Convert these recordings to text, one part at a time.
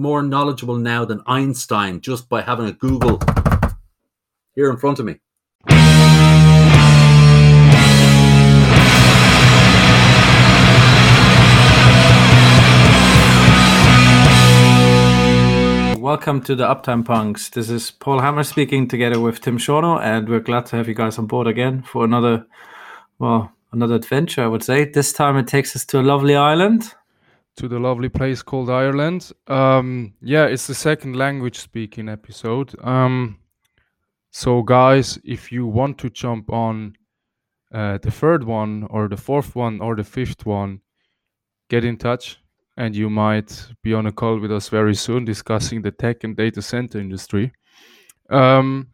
more knowledgeable now than Einstein just by having a Google here in front of me. Welcome to the Uptime Punks. This is Paul Hammer speaking together with Tim Shorno, and we're glad to have you guys on board again for another, well, another adventure, I would say. This time it takes us to a lovely island. To the lovely place called Ireland. Um, yeah, it's the second language speaking episode. Um, so, guys, if you want to jump on uh, the third one, or the fourth one, or the fifth one, get in touch and you might be on a call with us very soon discussing the tech and data center industry. Um,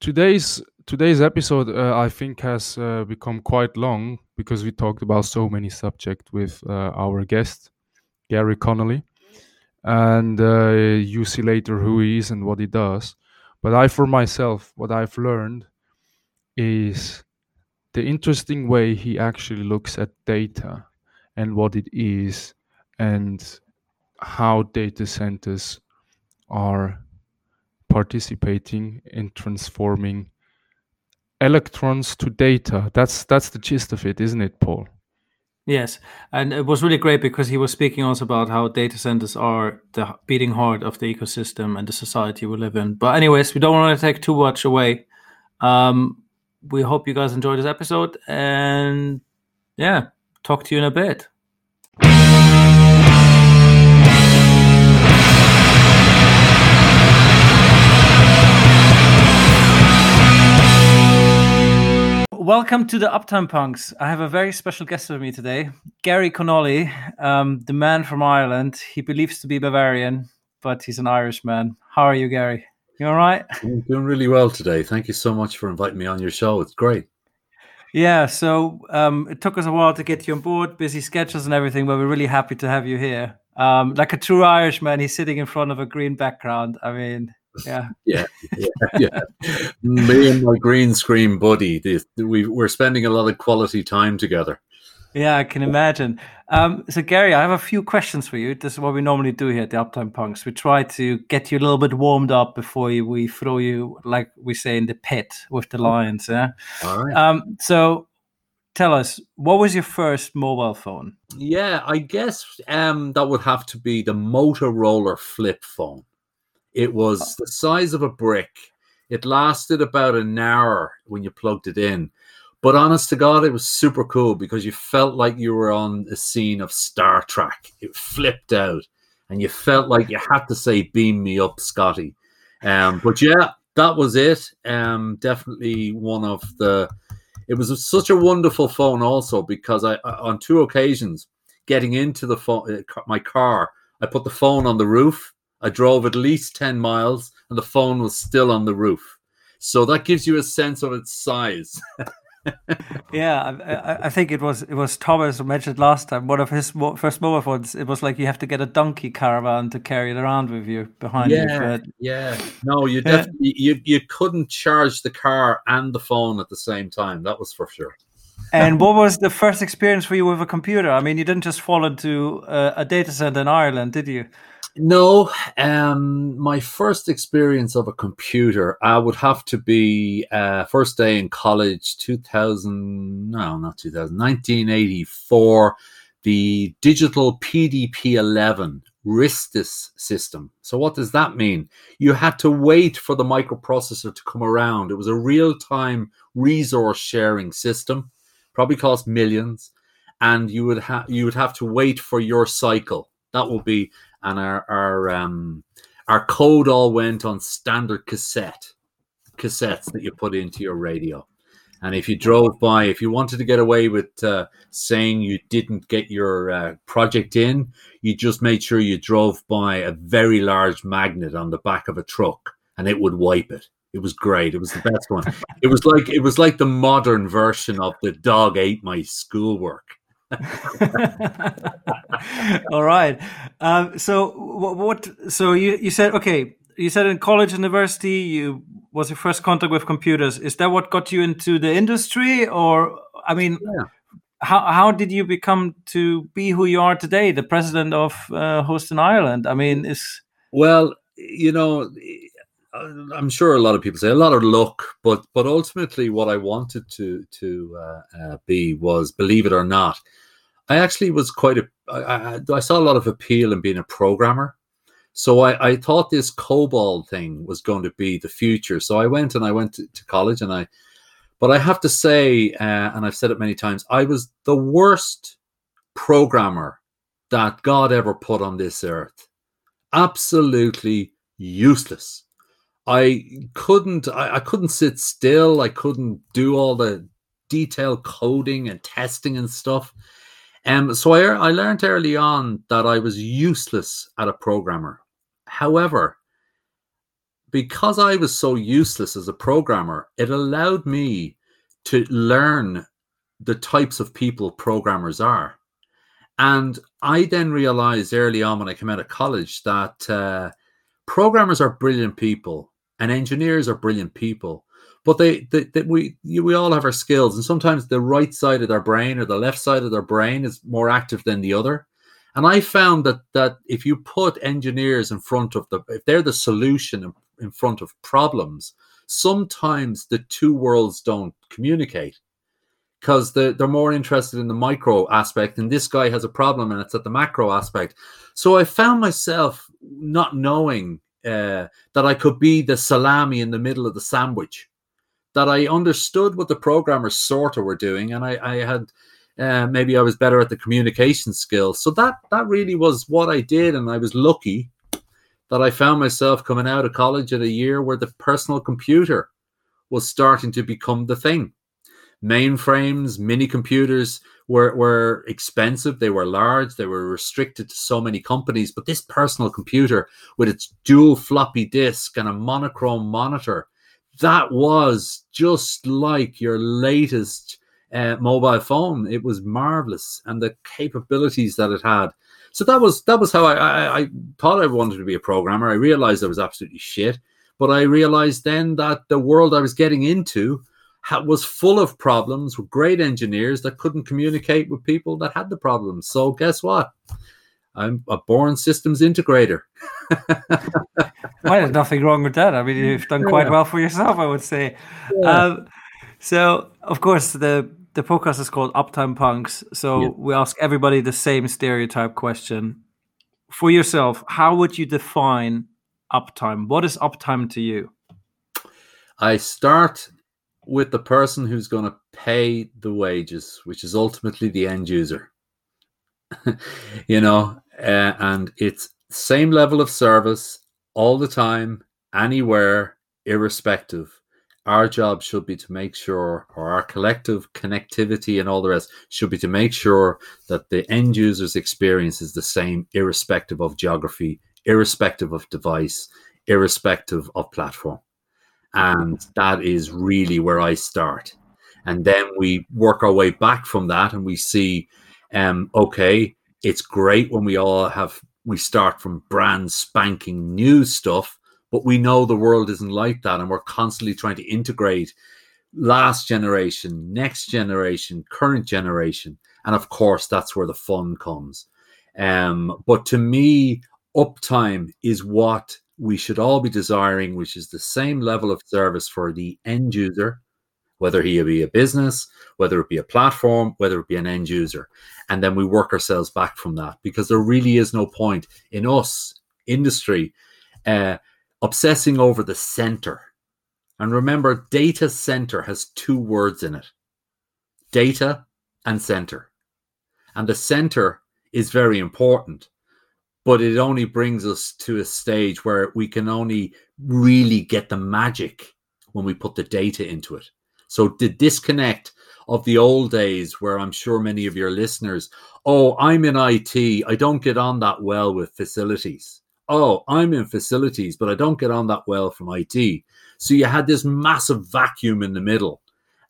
today's today's episode, uh, I think, has uh, become quite long because we talked about so many subjects with uh, our guest, Gary Connolly, and uh, you see later who he is and what he does. But I, for myself, what I've learned is the interesting way he actually looks at data and what it is and how data centers are participating in transforming electrons to data. That's that's the gist of it, isn't it, Paul? Yes, and it was really great because he was speaking also about how data centers are the beating heart of the ecosystem and the society we live in. But anyways, we don't want to take too much away. Um, we hope you guys enjoyed this episode, and yeah, talk to you in a bit. Welcome to the Uptime Punks. I have a very special guest with me today, Gary Connolly, um, the man from Ireland. He believes to be Bavarian, but he's an Irishman. How are you, Gary? You all right? I'm doing really well today. Thank you so much for inviting me on your show. It's great. Yeah, so um, it took us a while to get you on board, busy schedules and everything, but we're really happy to have you here. Um, like a true Irishman, he's sitting in front of a green background. I mean, yeah. yeah, yeah, yeah. Me and my green screen buddy, we, we're spending a lot of quality time together. Yeah, I can imagine. Um, so, Gary, I have a few questions for you. This is what we normally do here at the Uptime Punks. We try to get you a little bit warmed up before you, we throw you, like we say, in the pit with the lions. Yeah. All right. Um, so, tell us, what was your first mobile phone? Yeah, I guess um, that would have to be the Motorola flip phone. It was the size of a brick. It lasted about an hour when you plugged it in. But honest to God, it was super cool because you felt like you were on a scene of Star Trek. It flipped out and you felt like you had to say, Beam me up, Scotty. Um, but yeah, that was it. Um, definitely one of the. It was such a wonderful phone, also because I, on two occasions, getting into the phone, uh, my car, I put the phone on the roof I drove at least 10 miles and the phone was still on the roof. So that gives you a sense of its size. yeah, I, I, think it was it was Thomas who mentioned last time one of his mo- first mobile phones. It was like you have to get a donkey caravan to carry it around with you behind yeah, you. Yeah, no, you definitely you you couldn't charge the car and the phone at the same time. That was for sure. and what was the first experience for you with a computer? I mean, you didn't just fall into uh, a data center in Ireland, did you? No, um, my first experience of a computer, I would have to be uh, first day in college, 2000, no, not 2000, 1984, the digital PDP 11 RSTS system. So, what does that mean? You had to wait for the microprocessor to come around. It was a real time resource sharing system, probably cost millions, and you would have you would have to wait for your cycle. That will be and our our um, our code all went on standard cassette cassettes that you put into your radio. And if you drove by, if you wanted to get away with uh, saying you didn't get your uh, project in, you just made sure you drove by a very large magnet on the back of a truck, and it would wipe it. It was great. It was the best one. it was like it was like the modern version of the dog ate my schoolwork. All right. Um, so what, what? So you you said okay. You said in college, university, you was your first contact with computers. Is that what got you into the industry, or I mean, yeah. how how did you become to be who you are today, the president of uh, Host in Ireland? I mean, is Well, you know, I'm sure a lot of people say a lot of luck, but but ultimately, what I wanted to to uh, uh, be was, believe it or not, I actually was quite a. I, I, I saw a lot of appeal in being a programmer. So I, I thought this COBOL thing was going to be the future. So I went and I went to, to college and I, but I have to say, uh, and I've said it many times, I was the worst programmer that God ever put on this earth. Absolutely useless. I couldn't I, I couldn't sit still. I couldn't do all the detailed coding and testing and stuff. Um, so I, I learned early on that I was useless at a programmer. However, because I was so useless as a programmer, it allowed me to learn the types of people programmers are. And I then realized early on when I came out of college that uh, programmers are brilliant people and engineers are brilliant people but they, they, they, we we all have our skills and sometimes the right side of their brain or the left side of their brain is more active than the other. And i found that that if you put engineers in front of the if they're the solution in, in front of problems sometimes the two worlds don't communicate because they're, they're more interested in the micro aspect and this guy has a problem and it's at the macro aspect. So i found myself not knowing uh, that I could be the salami in the middle of the sandwich, that I understood what the programmers sort of were doing, and I, I had uh, maybe I was better at the communication skills. So that that really was what I did, and I was lucky that I found myself coming out of college at a year where the personal computer was starting to become the thing mainframes, mini computers were, were expensive. They were large. They were restricted to so many companies. But this personal computer with its dual floppy disk and a monochrome monitor, that was just like your latest uh, mobile phone. It was marvelous, and the capabilities that it had. So that was that was how I, I, I thought I wanted to be a programmer. I realized I was absolutely shit, but I realized then that the world I was getting into was full of problems with great engineers that couldn't communicate with people that had the problems. So guess what? I'm a born systems integrator. well, there's nothing wrong with that. I mean, you've done quite well for yourself, I would say. Yeah. Um, so, of course, the the podcast is called Uptime Punks. So yeah. we ask everybody the same stereotype question. For yourself, how would you define uptime? What is uptime to you? I start with the person who's going to pay the wages, which is ultimately the end user. you know, uh, and it's same level of service all the time, anywhere, irrespective. Our job should be to make sure, or our collective connectivity and all the rest should be to make sure that the end user's experience is the same, irrespective of geography, irrespective of device, irrespective of platform. And that is really where I start. And then we work our way back from that and we see, um, okay, it's great when we all have, we start from brand spanking new stuff, but we know the world isn't like that. And we're constantly trying to integrate last generation, next generation, current generation. And of course, that's where the fun comes. Um, but to me, uptime is what we should all be desiring, which is the same level of service for the end user, whether he be a business, whether it be a platform, whether it be an end user. And then we work ourselves back from that because there really is no point in us, industry, uh, obsessing over the center. And remember, data center has two words in it data and center. And the center is very important but it only brings us to a stage where we can only really get the magic when we put the data into it. So the disconnect of the old days where I'm sure many of your listeners, oh, I'm in IT, I don't get on that well with facilities. Oh, I'm in facilities, but I don't get on that well from IT. So you had this massive vacuum in the middle.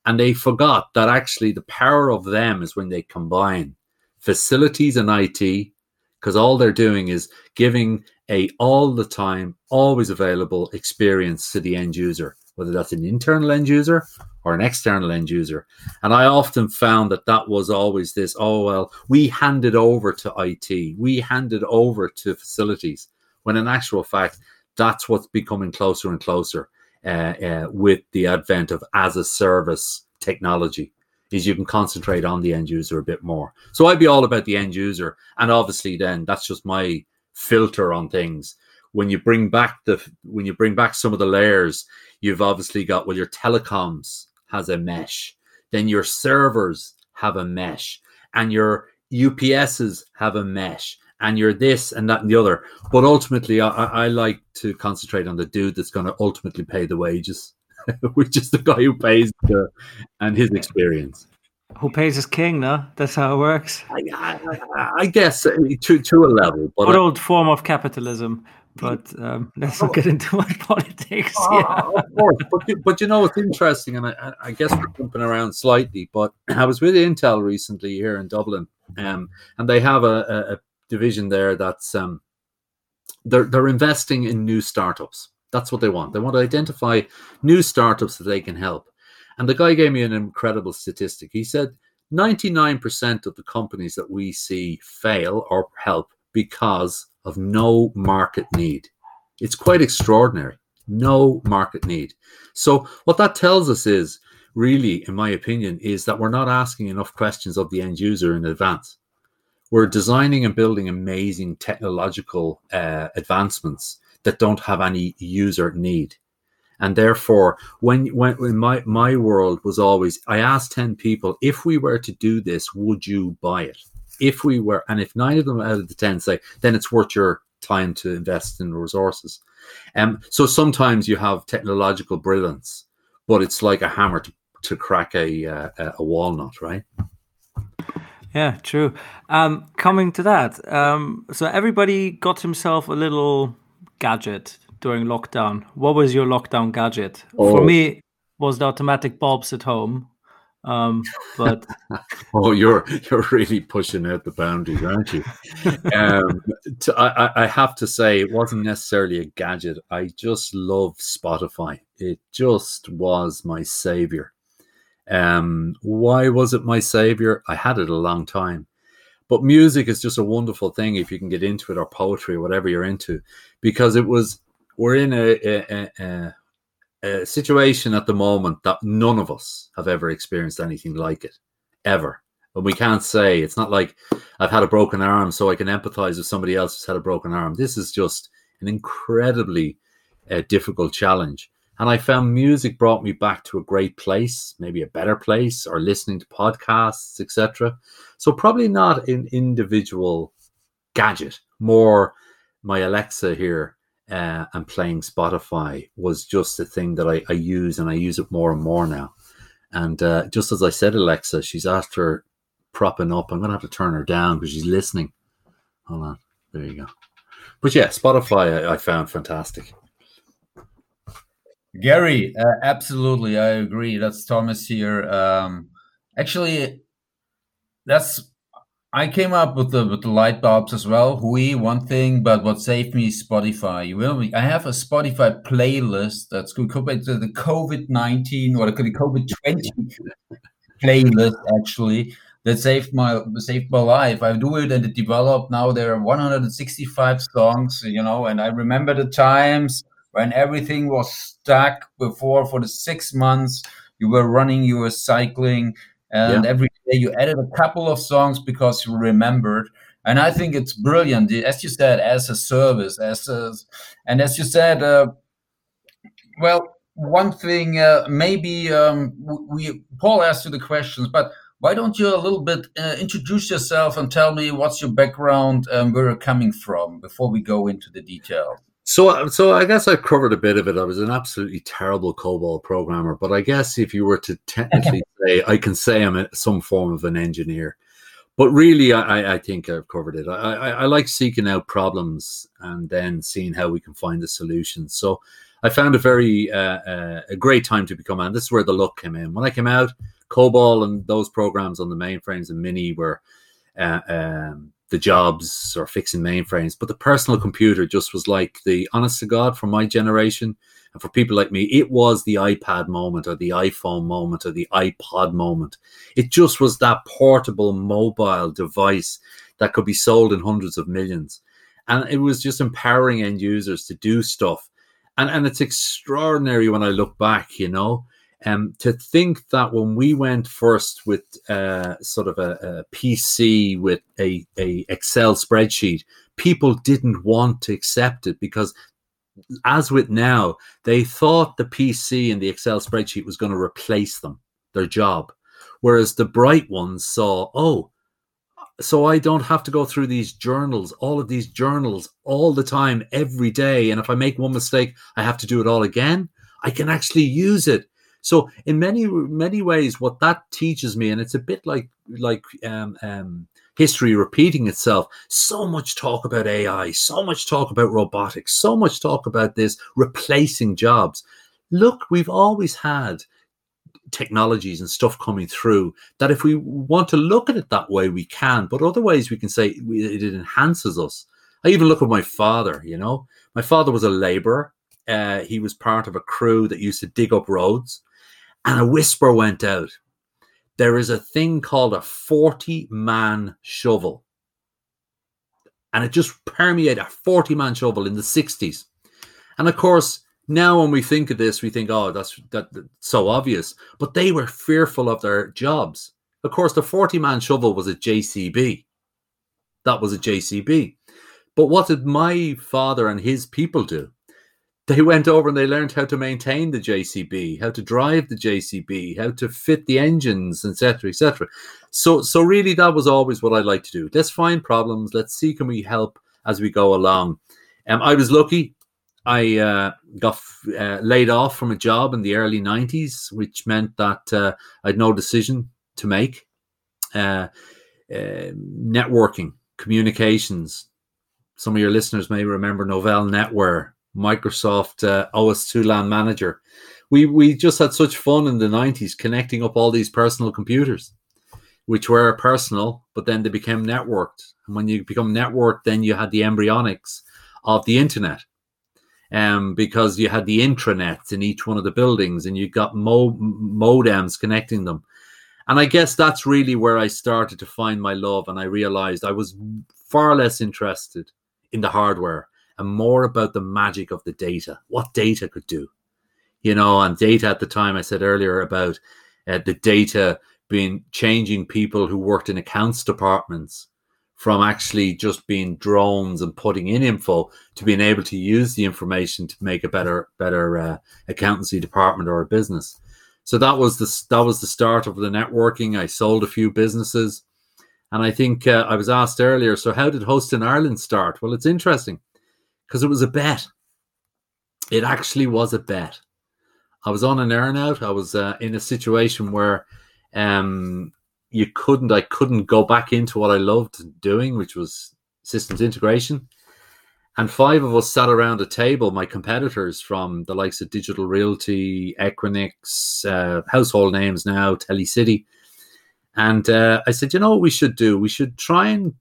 And they forgot that actually the power of them is when they combine facilities and IT because all they're doing is giving a all the time, always available experience to the end user, whether that's an internal end user or an external end user. And I often found that that was always this oh, well, we handed over to IT, we handed over to facilities. when in actual fact, that's what's becoming closer and closer uh, uh, with the advent of as a service technology is you can concentrate on the end user a bit more. So I'd be all about the end user. And obviously then that's just my filter on things. When you bring back the when you bring back some of the layers, you've obviously got well your telecoms has a mesh, then your servers have a mesh, and your UPSs have a mesh, and you're this and that and the other. But ultimately, I, I like to concentrate on the dude that's going to ultimately pay the wages. which is the guy who pays the, and his experience. Who pays his king? No, that's how it works. I, I, I guess uh, to to a level, but Good old form of capitalism. But um, let's not get into what politics. Oh, yeah. of course, but, but you know what's interesting, and I, I guess we're jumping around slightly. But I was with Intel recently here in Dublin, um, and they have a, a, a division there that's um, they're they're investing in new startups that's what they want. They want to identify new startups that they can help. And the guy gave me an incredible statistic. He said 99% of the companies that we see fail or help because of no market need. It's quite extraordinary. No market need. So, what that tells us is really, in my opinion, is that we're not asking enough questions of the end user in advance. We're designing and building amazing technological uh, advancements that don't have any user need. And therefore, when when, when my, my world was always, I asked 10 people, if we were to do this, would you buy it? If we were, and if nine of them out of the 10 say, then it's worth your time to invest in resources. Um, so sometimes you have technological brilliance, but it's like a hammer to, to crack a, uh, a walnut, right? Yeah, true. Um, coming to that, um, so everybody got himself a little gadget during lockdown? What was your lockdown gadget? Oh. For me, was the automatic bulbs at home. Um, but oh, you're you're really pushing out the boundaries, aren't you? um, to, I, I have to say, it wasn't necessarily a gadget. I just love Spotify. It just was my savior. Um, why was it my savior? I had it a long time. But music is just a wonderful thing if you can get into it, or poetry, or whatever you're into, because it was we're in a, a, a, a situation at the moment that none of us have ever experienced anything like it, ever. And we can't say it's not like I've had a broken arm, so I can empathize with somebody else who's had a broken arm. This is just an incredibly uh, difficult challenge. And I found music brought me back to a great place, maybe a better place, or listening to podcasts, etc. So probably not an individual gadget, more my Alexa here uh, and playing Spotify was just the thing that I, I, use and I use it more and more now. And uh, just as I said, Alexa, she's after propping up. I'm going to have to turn her down because she's listening. Hold on. There you go. But yeah, Spotify I, I found fantastic. Gary, uh, absolutely, I agree. That's Thomas here. Um, actually, that's I came up with the with the light bulbs as well. Hui, one thing, but what saved me is Spotify. You will. I have a Spotify playlist that's good compared to the COVID nineteen or the COVID twenty playlist actually that saved my saved my life. I do it and it developed. Now there are one hundred and sixty five songs. You know, and I remember the times when everything was stuck before for the six months you were running, you were cycling, and yeah. every day you added a couple of songs because you remembered. And I think it's brilliant, as you said, as a service, as a, and as you said, uh, well, one thing uh, maybe um, we Paul asked you the questions, but why don't you a little bit uh, introduce yourself and tell me what's your background and where you're coming from before we go into the details? So, so I guess I've covered a bit of it. I was an absolutely terrible COBOL programmer, but I guess if you were to technically say, I can say I'm a, some form of an engineer. But really, I, I think I've covered it. I, I, I, like seeking out problems and then seeing how we can find the solution. So, I found a very uh, uh, a great time to become, and this is where the luck came in. When I came out, COBOL and those programs on the mainframes and Mini were uh, um, the jobs or fixing mainframes, but the personal computer just was like the honest to God for my generation and for people like me, it was the iPad moment or the iPhone moment or the iPod moment. It just was that portable mobile device that could be sold in hundreds of millions. and it was just empowering end users to do stuff. And and it's extraordinary when I look back, you know, um, to think that when we went first with uh, sort of a, a PC with a, a Excel spreadsheet, people didn't want to accept it because as with now, they thought the PC and the Excel spreadsheet was going to replace them, their job. Whereas the bright ones saw, oh, so I don't have to go through these journals, all of these journals all the time, every day. And if I make one mistake, I have to do it all again. I can actually use it. So in many many ways, what that teaches me, and it's a bit like like um, um, history repeating itself. So much talk about AI, so much talk about robotics, so much talk about this replacing jobs. Look, we've always had technologies and stuff coming through that if we want to look at it that way we can but other ways we can say it enhances us i even look at my father you know my father was a laborer uh, he was part of a crew that used to dig up roads and a whisper went out. There is a thing called a 40 man shovel. And it just permeated a 40 man shovel in the 60s and of course now when we think of this we think oh that's that, that's so obvious. But they were fearful of their jobs. Of course the 40 man shovel was a jcb that was a jcb but what did my father and his people do they went over and they learned how to maintain the jcb how to drive the jcb how to fit the engines etc etc so so really that was always what i like to do. Let's find problems. Let's see can we help as we go along? Um, i was lucky. I uh, got uh, laid off from a job in the early 90s, which meant that uh, I had no decision to make. Uh, uh, networking, communications. Some of your listeners may remember Novell NetWare, Microsoft uh, OS2 LAN Manager. We, we just had such fun in the 90s connecting up all these personal computers, which were personal, but then they became networked. And when you become networked, then you had the embryonics of the internet um, because you had the intranets in each one of the buildings and you got mo- modems connecting them. And I guess that's really where I started to find my love. And I realized I was far less interested in the hardware and more about the magic of the data, what data could do. You know, and data at the time, I said earlier about uh, the data being changing people who worked in accounts departments from actually just being drones and putting in info to being able to use the information to make a better better uh, accountancy department or a business. So that was the that was the start of the networking. I sold a few businesses, and I think uh, I was asked earlier. So how did Host in Ireland start? Well, it's interesting because it was a bet. It actually was a bet. I was on an earnout. I was uh, in a situation where um, you couldn't I couldn't go back into what I loved doing, which was systems integration. And five of us sat around a table, my competitors from the likes of Digital Realty, Equinix, uh, household names now, Telecity. And uh, I said, you know what we should do? We should try and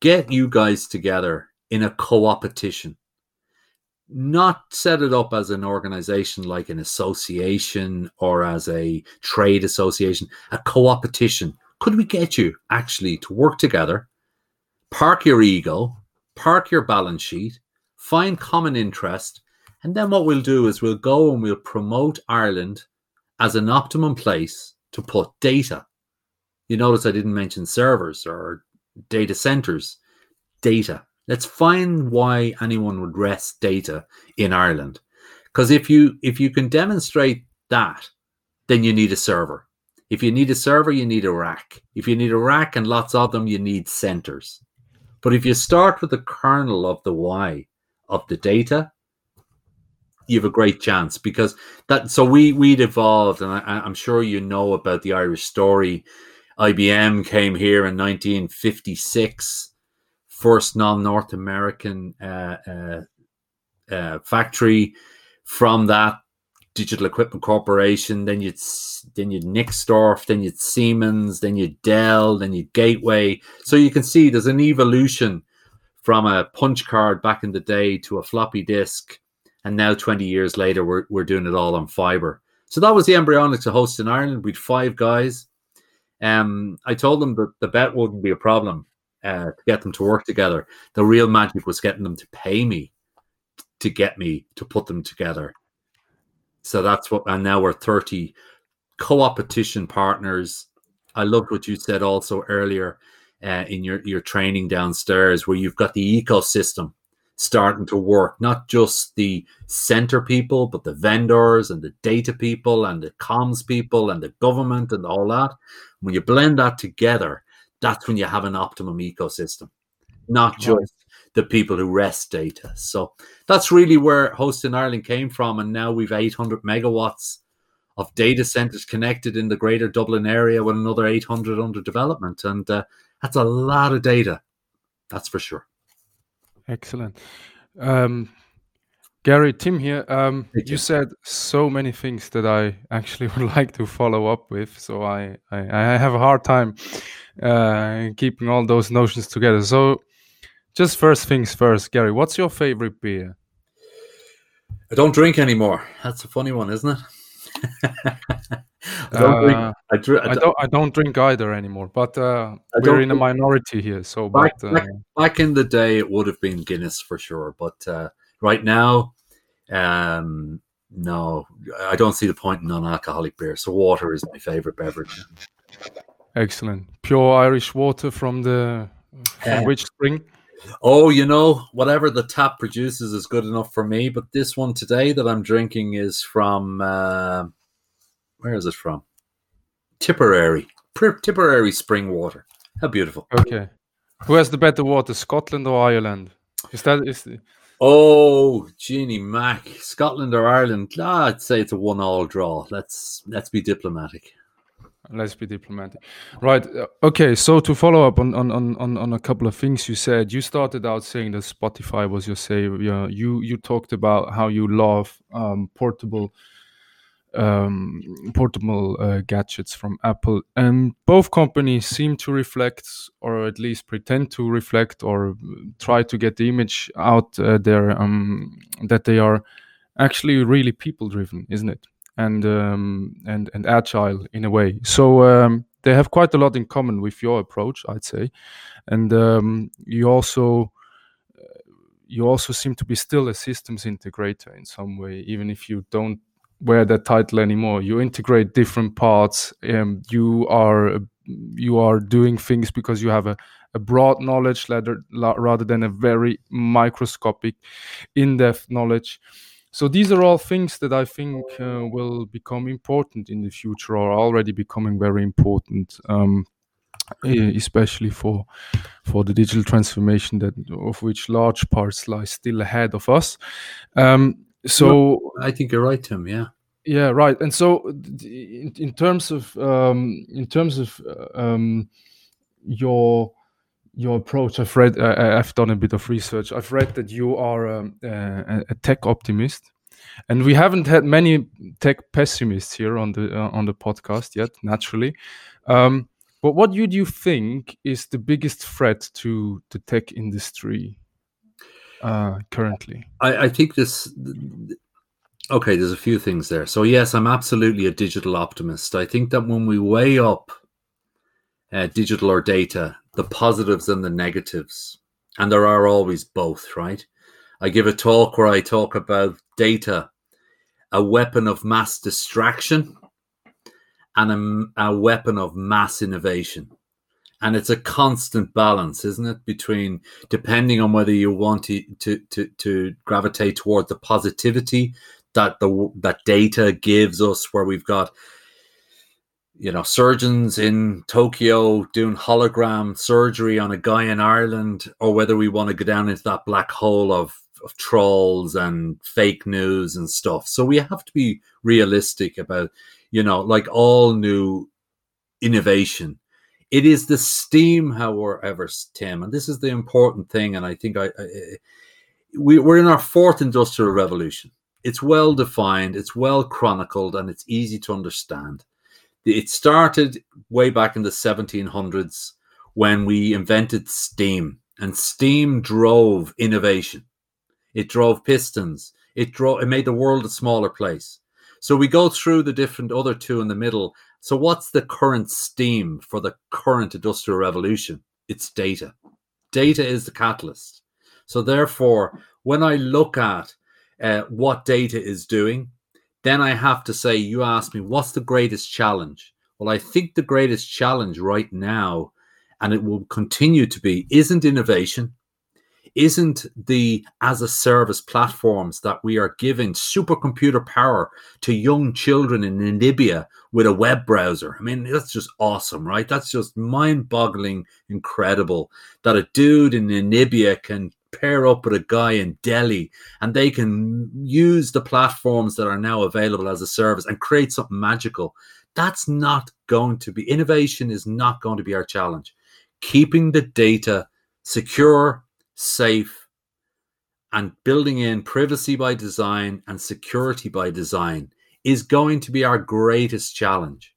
get you guys together in a co-opetition not set it up as an organization like an association or as a trade association, a co-opetition. Could we get you actually to work together, park your ego, park your balance sheet, find common interest, and then what we'll do is we'll go and we'll promote Ireland as an optimum place to put data. You notice I didn't mention servers or data centers, data. Let's find why anyone would rest data in Ireland. Because if you if you can demonstrate that, then you need a server. If you need a server, you need a rack. If you need a rack and lots of them, you need centers. But if you start with the kernel of the why of the data, you have a great chance because that. So we we'd evolved, and I, I'm sure you know about the Irish story. IBM came here in 1956 first non-North American uh, uh, uh, factory. From that, Digital Equipment Corporation. Then you'd then you'd Nixdorf. Then you'd Siemens. Then you'd Dell. Then you'd Gateway. So you can see there's an evolution from a punch card back in the day to a floppy disk, and now 20 years later, we're we're doing it all on fiber. So that was the embryonics of host in Ireland. We'd five guys. Um, I told them that the bet wouldn't be a problem uh, to get them to work together. The real magic was getting them to pay me to get me to put them together. So that's what, and now we're 30 co-opetition partners. I loved what you said also earlier uh, in your, your training downstairs, where you've got the ecosystem starting to work, not just the center people, but the vendors and the data people and the comms people and the government and all that. When you blend that together, that's when you have an optimum ecosystem, not just the people who rest data. So that's really where Host in Ireland came from. And now we've 800 megawatts of data centers connected in the greater Dublin area with another 800 under development. And uh, that's a lot of data. That's for sure. Excellent. Um, Gary, Tim here. Um, you said so many things that I actually would like to follow up with. So I, I, I have a hard time uh, keeping all those notions together. So just first things first, Gary, what's your favorite beer? I don't drink anymore. That's a funny one, isn't it? I, don't drink, uh, I, dr- I, don't, I, don't, drink either anymore, but uh, we're in a minority here. So, back, but, uh, back, back, in the day, it would have been Guinness for sure. But uh, right now, um, no, I don't see the point in non-alcoholic beer. So, water is my favorite beverage. Excellent, pure Irish water from the from which spring? Oh, you know, whatever the tap produces is good enough for me. But this one today that I'm drinking is from uh, where is it from? Tipperary, Tipperary spring water. How beautiful. Okay, who has the better water, Scotland or Ireland? Is that is? The... Oh, Janey Mac, Scotland or Ireland? Ah, I'd say it's a one-all draw. Let's let's be diplomatic let's be diplomatic. Right uh, okay so to follow up on, on on on a couple of things you said you started out saying that spotify was your savior. You you talked about how you love um, portable um, portable uh, gadgets from apple and both companies seem to reflect or at least pretend to reflect or try to get the image out uh, there um, that they are actually really people driven isn't it and um, and and agile in a way. So um, they have quite a lot in common with your approach, I'd say, and um, you also uh, you also seem to be still a systems integrator in some way, even if you don't wear that title anymore. You integrate different parts. Um, you are you are doing things because you have a, a broad knowledge rather, rather than a very microscopic, in-depth knowledge so these are all things that I think uh, will become important in the future, or already becoming very important, um, especially for for the digital transformation that of which large parts lie still ahead of us. Um, so I think you're right, Tim. Yeah. Yeah, right. And so, in, in terms of um, in terms of uh, um, your your approach. I've read, uh, I've done a bit of research. I've read that you are um, uh, a tech optimist, and we haven't had many tech pessimists here on the uh, on the podcast yet. Naturally, um, but what do you think is the biggest threat to the tech industry uh, currently? I, I think this. Okay, there's a few things there. So yes, I'm absolutely a digital optimist. I think that when we weigh up uh, digital or data, the positives and the negatives. And there are always both, right? I give a talk where I talk about data, a weapon of mass distraction and a, a weapon of mass innovation. And it's a constant balance, isn't it? Between depending on whether you want to, to, to, to gravitate toward the positivity that the that data gives us, where we've got you know, surgeons in Tokyo doing hologram surgery on a guy in Ireland, or whether we want to go down into that black hole of, of trolls and fake news and stuff. So we have to be realistic about, you know, like all new innovation. It is the steam, however, Tim, and this is the important thing. And I think I, I we, we're in our fourth industrial revolution. It's well defined, it's well chronicled, and it's easy to understand it started way back in the 1700s when we invented steam, and steam drove innovation. It drove pistons. It drove. It made the world a smaller place. So we go through the different other two in the middle. So what's the current steam for the current industrial revolution? It's data. Data is the catalyst. So therefore, when I look at uh, what data is doing, then I have to say, you ask me, what's the greatest challenge? Well, I think the greatest challenge right now, and it will continue to be, isn't innovation, isn't the as a service platforms that we are giving supercomputer power to young children in Namibia with a web browser. I mean, that's just awesome, right? That's just mind boggling, incredible that a dude in Namibia can pair up with a guy in Delhi and they can use the platforms that are now available as a service and create something magical. That's not going to be innovation, is not going to be our challenge. Keeping the data secure, safe, and building in privacy by design and security by design is going to be our greatest challenge.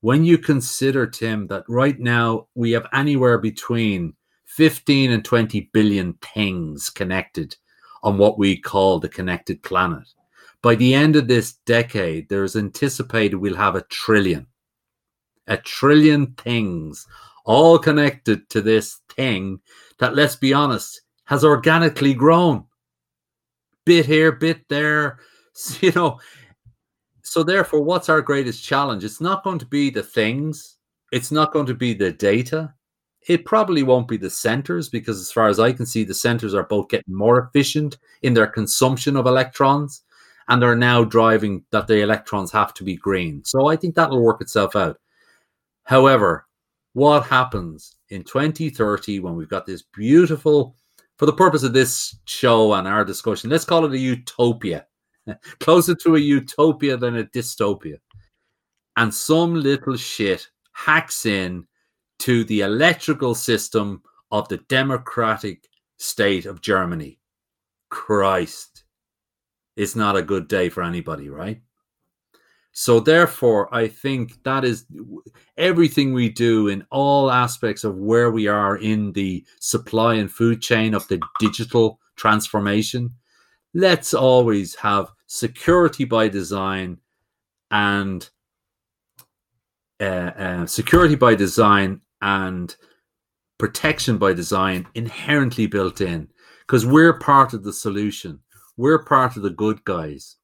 When you consider, Tim, that right now we have anywhere between 15 and 20 billion things connected on what we call the connected planet. By the end of this decade, there is anticipated we'll have a trillion, a trillion things all connected to this thing that, let's be honest, has organically grown. Bit here, bit there, you know. So, therefore, what's our greatest challenge? It's not going to be the things, it's not going to be the data, it probably won't be the centers because, as far as I can see, the centers are both getting more efficient in their consumption of electrons and they're now driving that the electrons have to be green. So I think that'll work itself out. However, what happens in 2030 when we've got this beautiful, for the purpose of this show and our discussion, let's call it a utopia, closer to a utopia than a dystopia. And some little shit hacks in to the electrical system of the democratic state of Germany. Christ, it's not a good day for anybody, right? So, therefore, I think that is everything we do in all aspects of where we are in the supply and food chain of the digital transformation. Let's always have security by design and uh, uh, security by design and protection by design inherently built in because we're part of the solution. We're part of the good guys.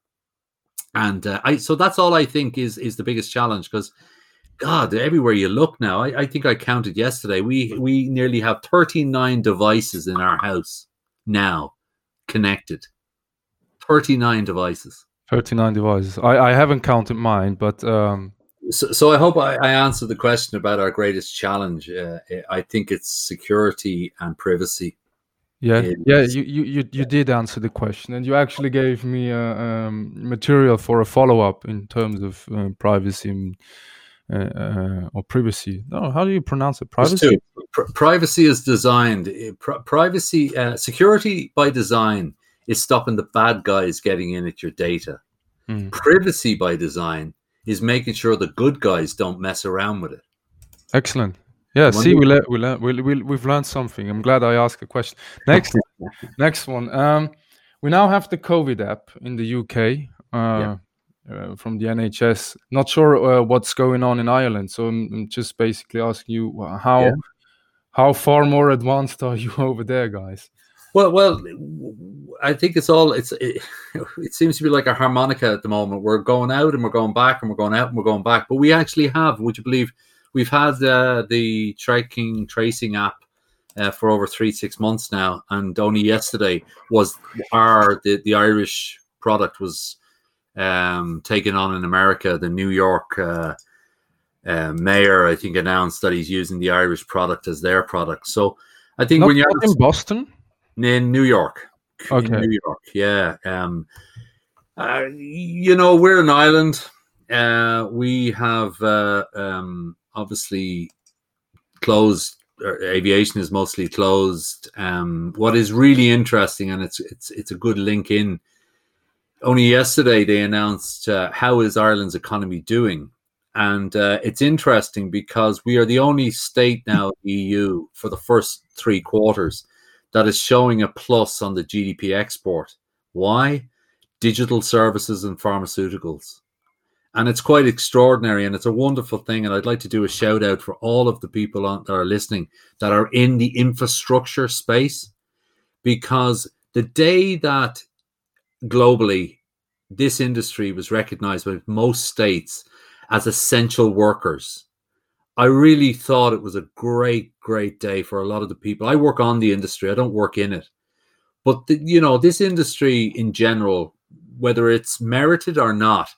And uh, I so that's all I think is is the biggest challenge because God, everywhere you look now, I, I, think I counted yesterday. We we nearly have 39 devices in our house now connected. 39 devices. 39 devices. I, I haven't counted mine, but um, so, so I hope I, I answered the question about our greatest challenge. Uh, I think it's security and privacy. Yeah, yeah, you, you, you, you did answer the question, and you actually gave me uh, um, material for a follow up in terms of uh, privacy and, uh, uh, or privacy. No, how do you pronounce it? Privacy. Pr- privacy is designed. Eh, pr- privacy, uh, security by design is stopping the bad guys getting in at your data. Mm. Privacy by design is making sure the good guys don't mess around with it. Excellent. Yeah, see, we le- we le- we we we've learned something. I'm glad I asked a question. Next, next one. Um, we now have the COVID app in the UK uh, yeah. uh, from the NHS. Not sure uh, what's going on in Ireland, so I'm, I'm just basically asking you how yeah. how far more advanced are you over there, guys? Well, well, I think it's all it's it, it, seems to be like a harmonica at the moment. We're going out and we're going back and we're going out and we're going back. But we actually have, would you believe, we've had uh, the tracking tracing app uh, for over three six months now, and only yesterday was our the, the Irish product was um, taken on in America. The New York uh, uh, mayor, I think, announced that he's using the Irish product as their product. So I think not, when you're in Boston in New York. Okay. New York, yeah. Um, uh, you know, we're an island. Uh, we have uh, um, obviously closed. aviation is mostly closed. Um, what is really interesting, and it's it's it's a good link in. Only yesterday they announced uh, how is Ireland's economy doing, and uh, it's interesting because we are the only state now the EU for the first three quarters that is showing a plus on the GDP export. Why? Digital services and pharmaceuticals. and it's quite extraordinary and it's a wonderful thing and i'd like to do a shout out for all of the people on, that are listening that are in the infrastructure space because the day that globally this industry was recognized by most states as essential workers i really thought it was a great great day for a lot of the people i work on the industry i don't work in it but the, you know this industry in general whether it's merited or not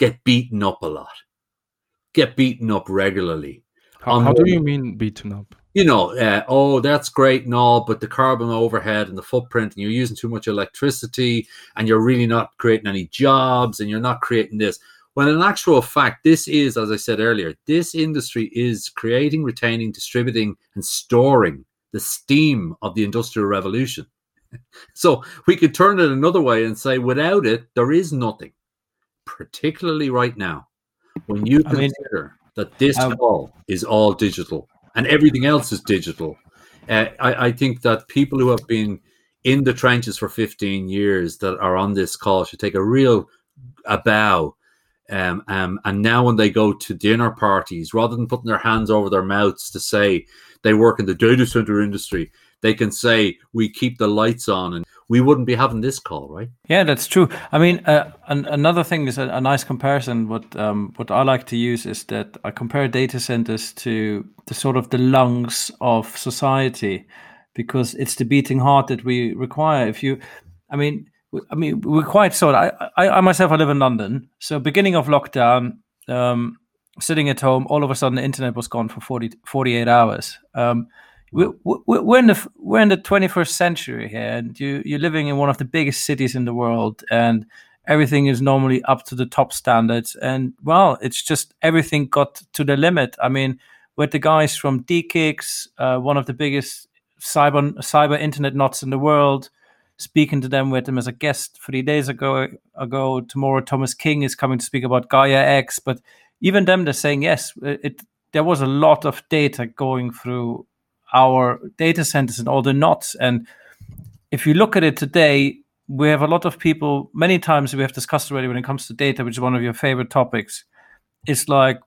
get beaten up a lot, get beaten up regularly. How, how do you mean beaten up? You know, uh, oh, that's great and all, but the carbon overhead and the footprint, and you're using too much electricity, and you're really not creating any jobs, and you're not creating this. When in actual fact, this is, as I said earlier, this industry is creating, retaining, distributing, and storing the steam of the Industrial Revolution. so we could turn it another way and say, without it, there is nothing particularly right now, when you I consider mean, that this um, call is all digital and everything else is digital, uh, I, I, think that people who have been in the trenches for 15 years that are on this call should take a real a bow. Um, um, and now when they go to dinner parties, rather than putting their hands over their mouths to say they work in the data center industry, they can say we keep the lights on and we wouldn't be having this call, right? Yeah, that's true. I mean, uh, an, another thing is a, a, nice comparison. What um, what I like to use is that I compare data centers to the sort of the lungs of society, because it's the beating heart that we require. If you, I mean, I mean, we're quite sort. I, I, I myself, I live in London. So beginning of lockdown, um, sitting at home, all of a sudden the internet was gone for 40, 48 hours. Um, we're, we're in the we're in the 21st century here, and you you're living in one of the biggest cities in the world, and everything is normally up to the top standards. And well, it's just everything got to the limit. I mean, with the guys from DE-CIX, uh, one of the biggest cyber cyber internet knots in the world, speaking to them with them as a guest three days ago. Ago tomorrow, Thomas King is coming to speak about Gaia X, but even them, they're saying yes. It there was a lot of data going through our data centers and all the knots. And if you look at it today, we have a lot of people, many times we have discussed already when it comes to data, which is one of your favorite topics. It's like,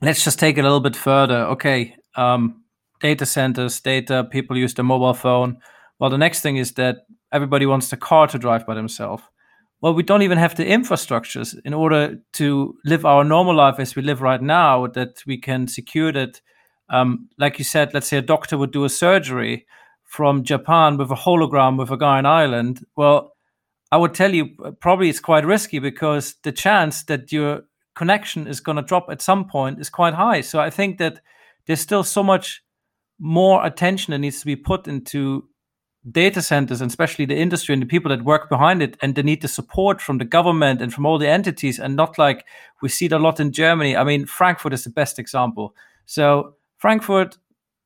let's just take it a little bit further. Okay, um, data centers, data, people use the mobile phone. Well, the next thing is that everybody wants the car to drive by themselves. Well, we don't even have the infrastructures in order to live our normal life as we live right now, that we can secure that um, like you said, let's say a doctor would do a surgery from Japan with a hologram with a guy in Ireland. Well, I would tell you uh, probably it's quite risky because the chance that your connection is going to drop at some point is quite high. So I think that there's still so much more attention that needs to be put into data centers and especially the industry and the people that work behind it and they need the support from the government and from all the entities and not like we see it a lot in germany i mean frankfurt is the best example so Frankfurt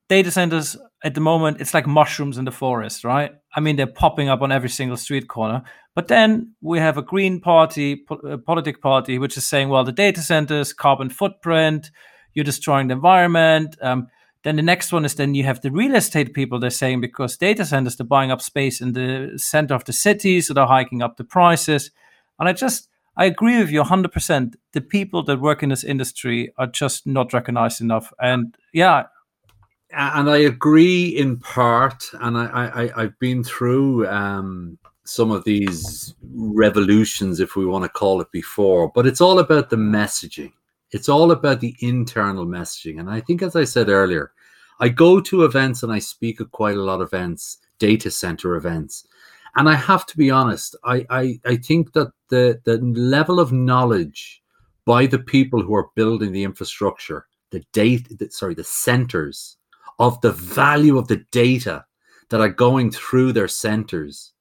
data centers at the moment, it's like mushrooms in the forest, right? I mean, they're popping up on every single street corner. But then we have a green party, po- a politic party, which is saying, well, the data centers, carbon footprint, you're destroying the environment. Um, then the next one is then you have the real estate people. They're saying because data centers, they're buying up space in the center of the city, so they're hiking up the prices. And I just, I agree with you 100%. The people that work in this industry are just not recognized enough. And yeah. And I agree in part. And I, I, I've been through um, some of these revolutions, if we want to call it before, but it's all about the messaging. It's all about the internal messaging. And I think, as I said earlier, I go to events and I speak at quite a lot of events, data center events. And I have to be honest, I, I, I think that the, the level of knowledge by the people who are building the infrastructure, the data, the, sorry, the centers of the value of the data that are going through their centers,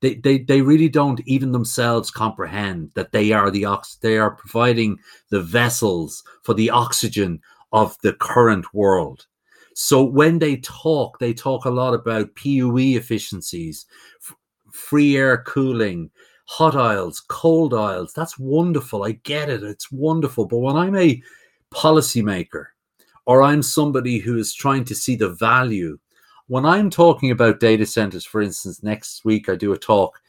they, they, they really don't even themselves comprehend that they are the ox they are providing the vessels for the oxygen of the current world. So when they talk, they talk a lot about PUE efficiencies, free air cooling, hot aisles, cold aisles. That's wonderful. I get it. It's wonderful. But when I'm a policymaker or I'm somebody who is trying to see the value, when I'm talking about data centers, for instance, next week I do a talk,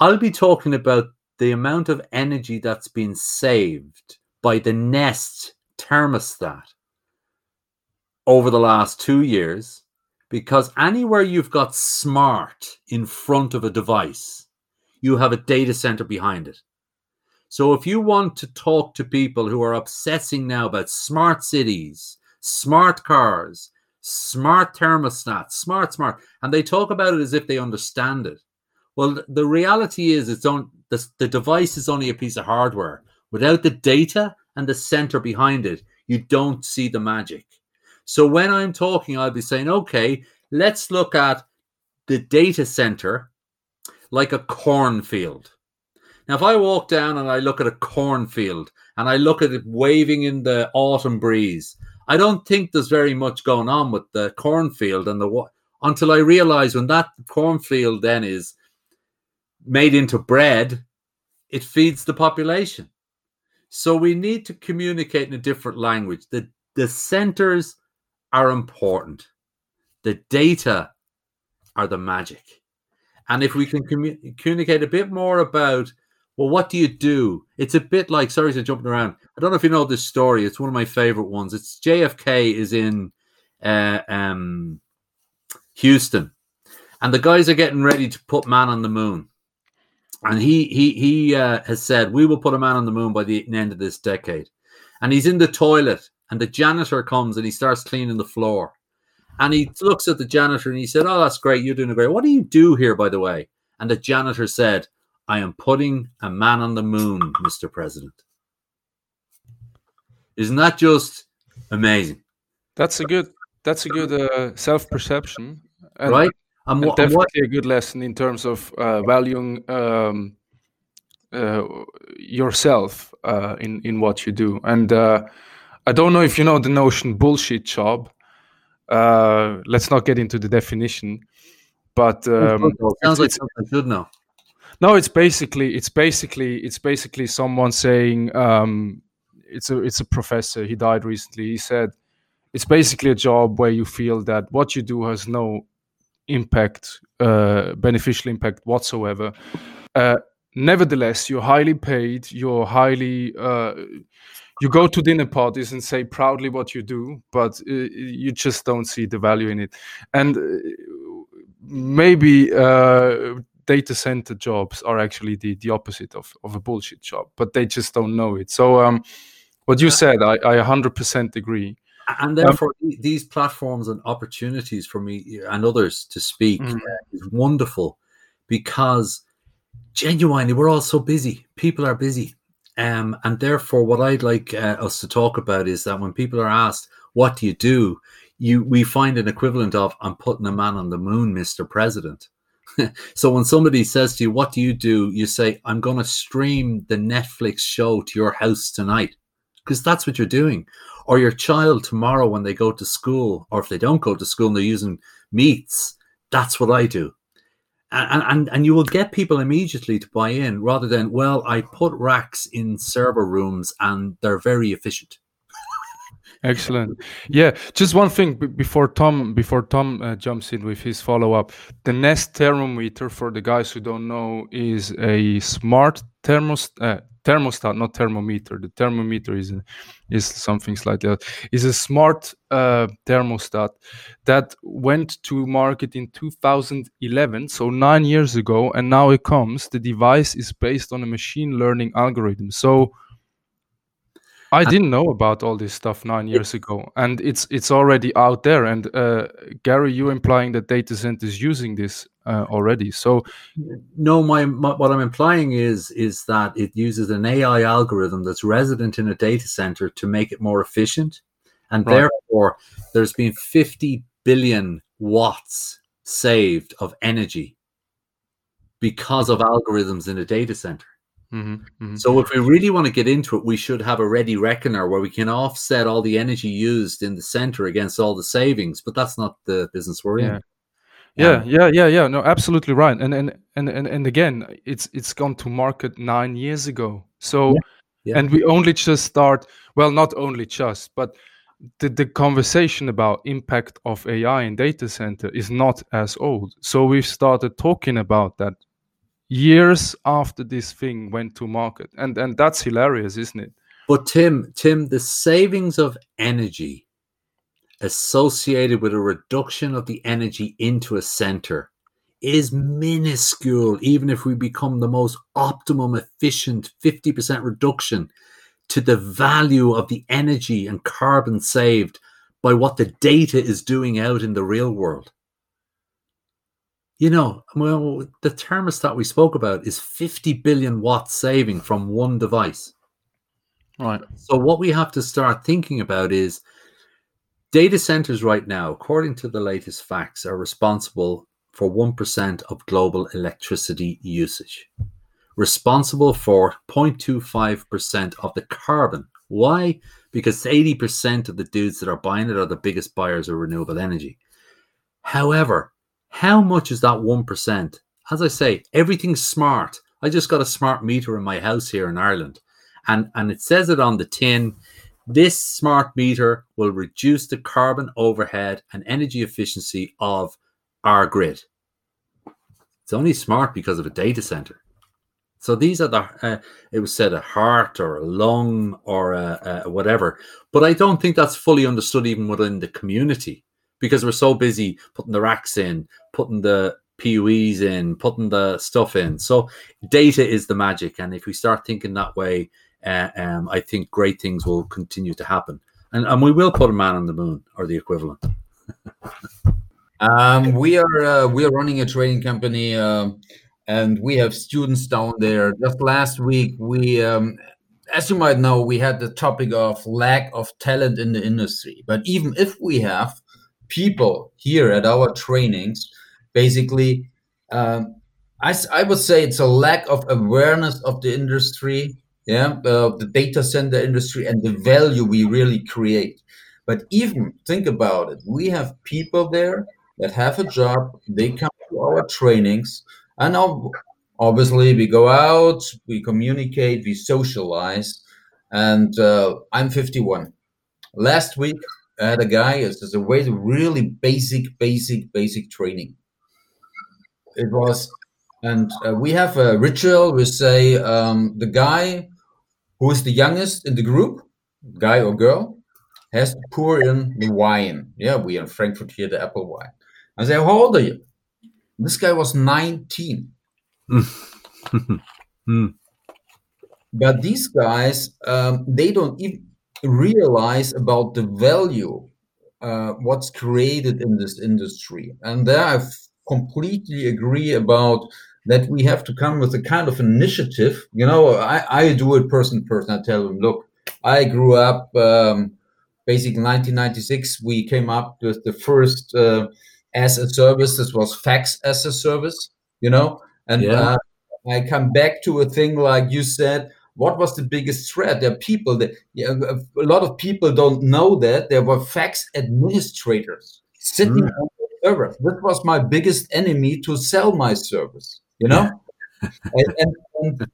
I'll be talking about the amount of energy that's been saved by the Nest thermostat over the last two years because anywhere you've got smart in front of a device, you have a data center behind it. So if you want to talk to people who are obsessing now about smart cities, smart cars, smart thermostats, smart, smart, and they talk about it as if they understand it. Well, the reality is it's on the, the device is only a piece of hardware. Without the data and the center behind it, you don't see the magic. So when I'm talking, I'll be saying, okay, let's look at the data center like a cornfield. Now, if I walk down and I look at a cornfield and I look at it waving in the autumn breeze, I don't think there's very much going on with the cornfield and the until I realize when that cornfield then is made into bread, it feeds the population. So we need to communicate in a different language. The the centers are important. The data are the magic. And if we can commu- communicate a bit more about, well, what do you do? It's a bit like, sorry to jumping around. I don't know if you know this story. It's one of my favorite ones. It's JFK is in uh, um, Houston, and the guys are getting ready to put man on the moon. And he he he uh, has said we will put a man on the moon by the end of this decade. And he's in the toilet and the janitor comes and he starts cleaning the floor. And he looks at the janitor and he said, Oh, that's great. You're doing a great. What do you do here, by the way? And the janitor said, I am putting a man on the moon, Mr. President. Isn't that just amazing? That's a good that's a good uh, self perception. Right? And, and definitely what, a good lesson in terms of uh, valuing um, uh, yourself uh, in in what you do. And uh, I don't know if you know the notion bullshit job. Uh, let's not get into the definition, but um, sounds like something I should know. No, it's basically it's basically it's basically someone saying um, it's a it's a professor. He died recently. He said it's basically a job where you feel that what you do has no impact, uh, beneficial impact whatsoever. Uh, nevertheless, you're highly paid. You're highly uh, you go to dinner parties and say proudly what you do, but uh, you just don't see the value in it. And uh, maybe uh, data center jobs are actually the, the opposite of, of a bullshit job, but they just don't know it. So, um, what you said, I, I 100% agree. And therefore, um, these platforms and opportunities for me and others to speak mm. is wonderful because genuinely, we're all so busy. People are busy um, and therefore, what I'd like uh, us to talk about is that when people are asked, "What do you do?" you we find an equivalent of, "I'm putting a man on the moon, Mister President." so when somebody says to you, "What do you do?" you say, "I'm going to stream the Netflix show to your house tonight," because that's what you're doing. Or your child tomorrow when they go to school, or if they don't go to school and they're using Meets, that's what I do and, and and you will get people immediately to buy in rather than well i put racks in server rooms and they're very efficient. Excellent. Yeah just one thing before tom before tom uh, jumps in with his follow-up. The nest thermometer for the guys who don't know is a smart thermostat uh, thermostat, not thermometer. The thermometer is is something slightly else. Is a smart uh, thermostat that went to market in 2011, so nine years ago, and now it comes. The device is based on a machine learning algorithm. So I didn't know about all this stuff nine years ago, and it's it's already out there. And uh, Gary, you implying that data centers using this uh, already? So, no, my, my, what I'm implying is is that it uses an AI algorithm that's resident in a data center to make it more efficient, and right. therefore there's been 50 billion watts saved of energy because of algorithms in a data center. Mm-hmm, mm-hmm. So, if we really want to get into it, we should have a ready reckoner where we can offset all the energy used in the center against all the savings. But that's not the business we're yeah. in. Yeah, yeah, yeah, yeah. No, absolutely right. And and and and, and again, it's it's gone to market nine years ago. So, yeah. Yeah. and we only just start. Well, not only just, but the, the conversation about impact of AI in data center is not as old. So we've started talking about that years after this thing went to market, and and that's hilarious, isn't it? But Tim, Tim, the savings of energy associated with a reduction of the energy into a center is minuscule, even if we become the most optimum, efficient 50% reduction to the value of the energy and carbon saved by what the data is doing out in the real world. You know, well, the thermostat we spoke about is 50 billion watts saving from one device. Right. So, what we have to start thinking about is data centers right now, according to the latest facts, are responsible for 1% of global electricity usage, responsible for 0.25% of the carbon. Why? Because 80% of the dudes that are buying it are the biggest buyers of renewable energy. However, how much is that 1%? As I say, everything's smart. I just got a smart meter in my house here in Ireland, and, and it says it on the tin. This smart meter will reduce the carbon overhead and energy efficiency of our grid. It's only smart because of a data center. So these are the, uh, it was said a heart or a lung or a, a whatever. But I don't think that's fully understood even within the community because we're so busy putting the racks in, putting the PUEs in, putting the stuff in. So data is the magic. And if we start thinking that way, uh, um, I think great things will continue to happen. And, and we will put a man on the moon or the equivalent. Um, we are uh, we are running a training company, uh, and we have students down there. Just last week, we, um, as you might know, we had the topic of lack of talent in the industry. But even if we have people here at our trainings, basically, um, I, I would say it's a lack of awareness of the industry, yeah, uh, the data center industry, and the value we really create. But even think about it, we have people there that have a job. They come to our trainings, and obviously we go out, we communicate, we socialize. And uh, I'm 51. Last week, I had a guy. It's a way to really basic, basic, basic training. It was, and uh, we have a ritual. We say um, the guy who is the youngest in the group, guy or girl, has to pour in the wine. Yeah, we in Frankfurt here, the apple wine. I say, How old are you? This guy was 19. Hmm. But these guys, um, they don't even realize about the value, uh, what's created in this industry. And there I completely agree about that we have to come with a kind of initiative. You know, I, I do it person to person. I tell them, look, I grew up, um, basically 1996, we came up with the first uh, as a service. This was fax as a service, you know. And Yeah. uh, I come back to a thing like you said. What was the biggest threat? There are people that yeah, a lot of people don't know that there were fax administrators sitting Mm. on the server. This was my biggest enemy to sell my service. You know, and, and, and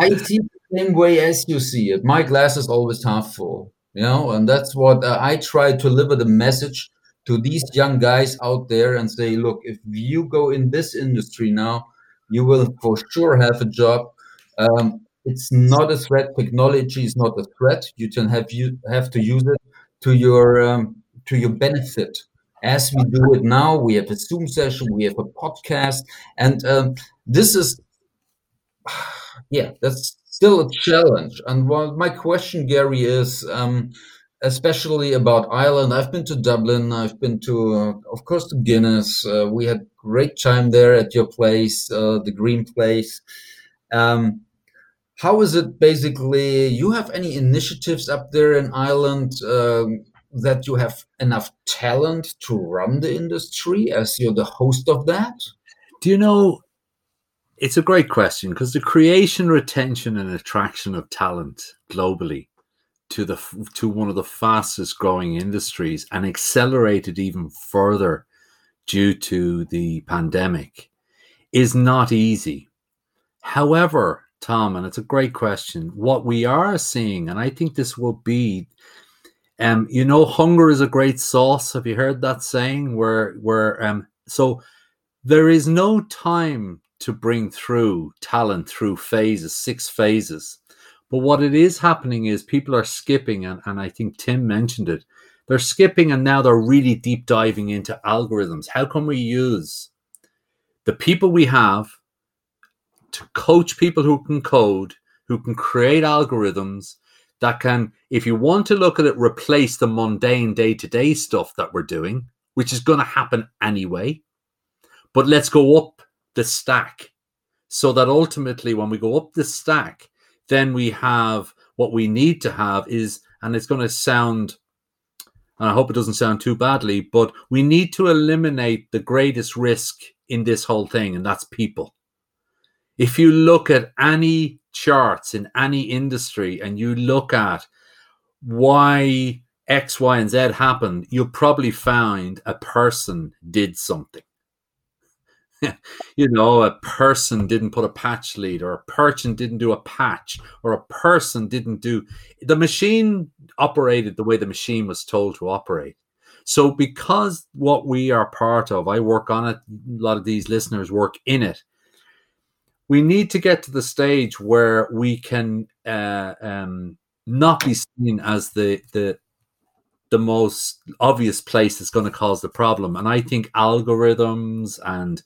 I see the same way as you see it. My glass is always half full, you know, and that's what uh, I try to deliver the message to these young guys out there and say, look, if you go in this industry now, you will for sure have a job. Um, it's not a threat. Technology is not a threat. You can have you have to use it to your um, to your benefit. As we do it now, we have a Zoom session, we have a podcast, and um, this is yeah, that's still a challenge. And what my question, Gary, is um, especially about Ireland. I've been to Dublin. I've been to, uh, of course, to Guinness. Uh, we had great time there at your place, uh, the Green Place. Um, how is it basically? You have any initiatives up there in Ireland um, that you have enough talent to run the industry as you're the host of that? Do you know? It's a great question because the creation, retention, and attraction of talent globally to the to one of the fastest growing industries and accelerated even further due to the pandemic is not easy. However, Tom, and it's a great question. What we are seeing, and I think this will be, um, you know, hunger is a great sauce. Have you heard that saying? Where, where, um, so there is no time to bring through talent through phases, six phases. But what it is happening is people are skipping, and, and I think Tim mentioned it. They're skipping and now they're really deep diving into algorithms. How can we use the people we have to coach people who can code, who can create algorithms that can, if you want to look at it, replace the mundane day to day stuff that we're doing, which is going to happen anyway. But let's go up the stack so that ultimately, when we go up the stack, then we have what we need to have is, and it's going to sound, and I hope it doesn't sound too badly, but we need to eliminate the greatest risk in this whole thing, and that's people. If you look at any charts in any industry and you look at why X, Y, and Z happened, you'll probably find a person did something. you know, a person didn't put a patch lead, or a person didn't do a patch, or a person didn't do the machine operated the way the machine was told to operate. So, because what we are part of, I work on it, a lot of these listeners work in it. We need to get to the stage where we can uh, um, not be seen as the the the most obvious place that's going to cause the problem. And I think algorithms and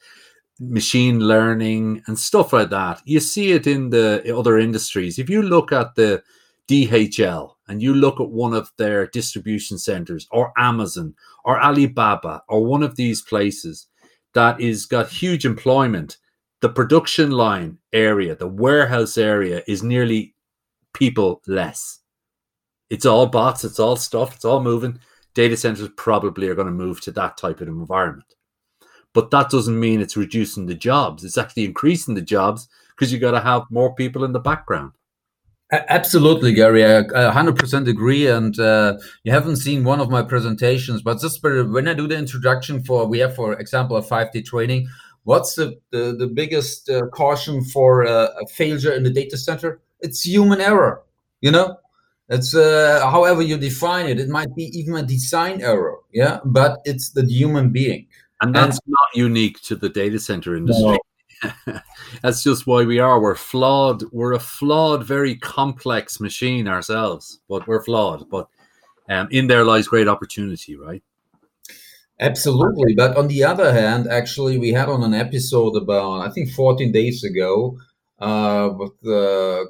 machine learning and stuff like that, you see it in the other industries. If you look at the DHL and you look at one of their distribution centers or Amazon or Alibaba or one of these places that is got huge employment, the production line area, the warehouse area is nearly people less. It's all bots, it's all stuff, it's all moving. Data centers probably are going to move to that type of environment. But that doesn't mean it's reducing the jobs. It's actually increasing the jobs because you got to have more people in the background. Absolutely, Gary. I 100% agree. And uh, you haven't seen one of my presentations, but just when I do the introduction for, we have, for example, a 5D training, what's the, the, the biggest uh, caution for uh, a failure in the data center? It's human error. You know, it's uh, however you define it. It might be even a design error, yeah, but it's the human being, and that's and, not unique to the data center industry. No. that's just why we are. We're flawed. We're a flawed, very complex machine ourselves, but we're flawed. But um, in there lies great opportunity, right? Absolutely. But on the other hand, actually, we had on an episode about I think 14 days ago uh, with the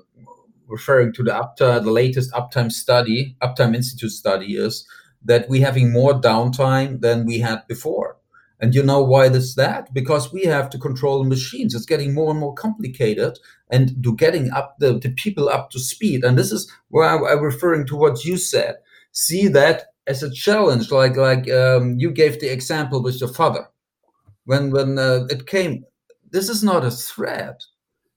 referring to the uptime, the latest uptime study, uptime institute study is that we're having more downtime than we had before. And you know why that's that? Because we have to control machines. It's getting more and more complicated and to getting up the, the people up to speed. And this is where I, am referring to what you said. See that as a challenge, like like um, you gave the example with your father. When when uh, it came, this is not a threat.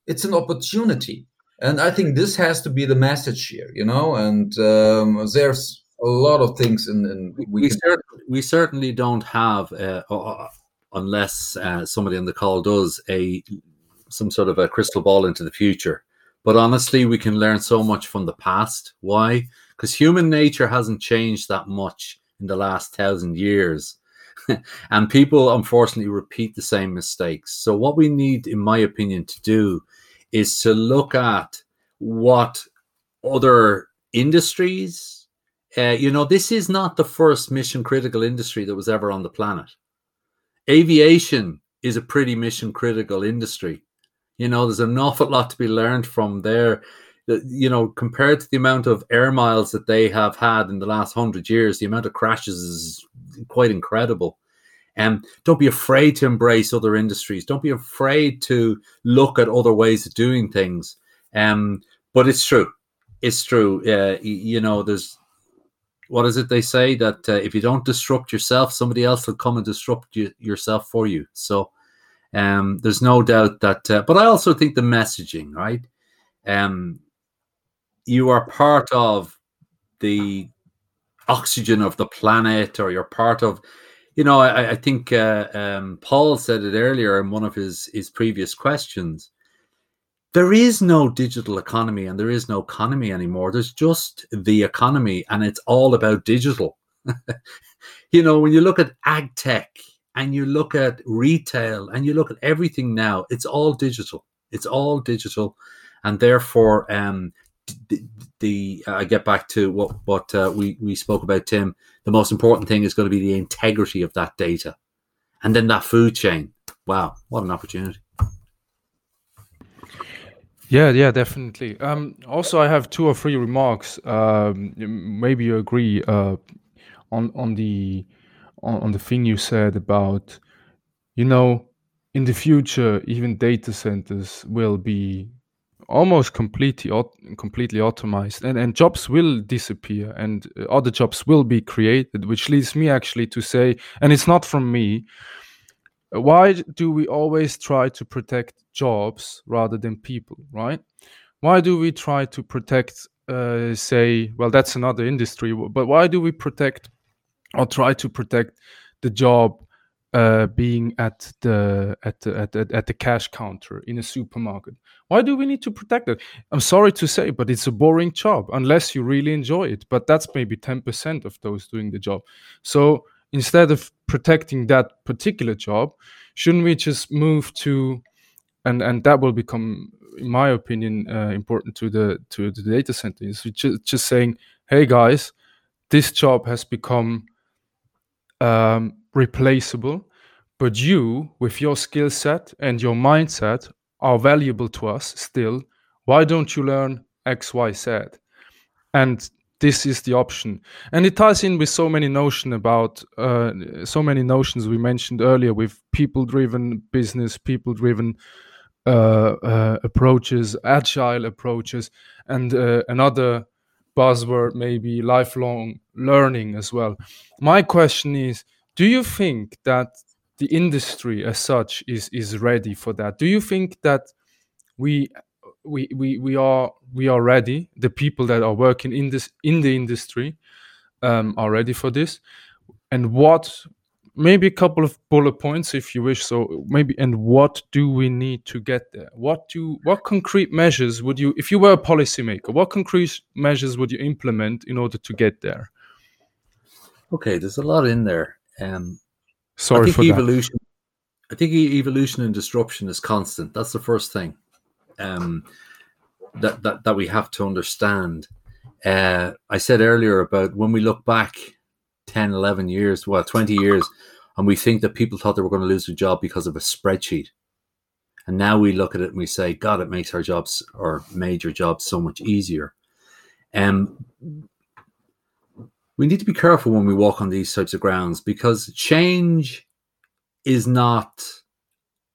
It's an opportunity and I think this has to be the message here, you know. And um, there's a lot of things in. in we we, can... we, certainly don't have, uh, uh, unless uh, somebody on the call does a some sort of a crystal ball into the future. But honestly, we can learn so much from the past. Why? Because human nature hasn't changed that much in the last thousand years. and people unfortunately repeat the same mistakes. So, what we need, in my opinion, to do is to look at what other industries uh, you know this is not the first mission critical industry that was ever on the planet aviation is a pretty mission critical industry you know there's an awful lot to be learned from there you know compared to the amount of air miles that they have had in the last 100 years the amount of crashes is quite incredible um, don't be afraid to embrace other industries. Don't be afraid to look at other ways of doing things. Um, but it's true. It's true. Uh, you know, there's what is it they say that uh, if you don't disrupt yourself, somebody else will come and disrupt you, yourself for you. So um, there's no doubt that. Uh, but I also think the messaging, right? Um, you are part of the oxygen of the planet, or you're part of you know, I, I think uh, um, Paul said it earlier in one of his his previous questions. There is no digital economy and there is no economy anymore. There's just the economy, and it's all about digital. you know, when you look at ag tech and you look at retail and you look at everything now, it's all digital. It's all digital, and therefore, um, the, the I get back to what what uh, we we spoke about, Tim. The most important thing is going to be the integrity of that data, and then that food chain. Wow, what an opportunity! Yeah, yeah, definitely. Um, also, I have two or three remarks. Um, maybe you agree uh, on on the on, on the thing you said about, you know, in the future, even data centers will be almost completely completely automized and, and jobs will disappear and other jobs will be created which leads me actually to say and it's not from me why do we always try to protect jobs rather than people right? Why do we try to protect uh, say well that's another industry but why do we protect or try to protect the job uh, being at the at the, at the at the cash counter in a supermarket. Why do we need to protect it? I'm sorry to say but it's a boring job unless you really enjoy it but that's maybe 10% of those doing the job. So instead of protecting that particular job shouldn't we just move to and and that will become in my opinion uh, important to the to the data centers just, just saying hey guys this job has become um, replaceable but you with your skill set and your mindset are valuable to us still. Why don't you learn x y z? And this is the option. And it ties in with so many notion about uh, so many notions we mentioned earlier with people driven business people driven uh, uh, approaches agile approaches and uh, another buzzword maybe lifelong learning as well. My question is do you think that the industry as such is is ready for that? Do you think that we we we, we are we are ready? The people that are working in this in the industry um, are ready for this? And what maybe a couple of bullet points if you wish so maybe and what do we need to get there? What do what concrete measures would you if you were a policymaker what concrete measures would you implement in order to get there? Okay there's a lot in there um sorry I think for evolution i think evolution and disruption is constant. That's the first thing um that that, that we have to understand. Uh i said earlier about when we look back 10 11 years well 20 years and we think that people thought they were going to lose their job because of a spreadsheet. And now we look at it and we say god it makes our jobs or major jobs so much easier. Um we need to be careful when we walk on these types of grounds because change is not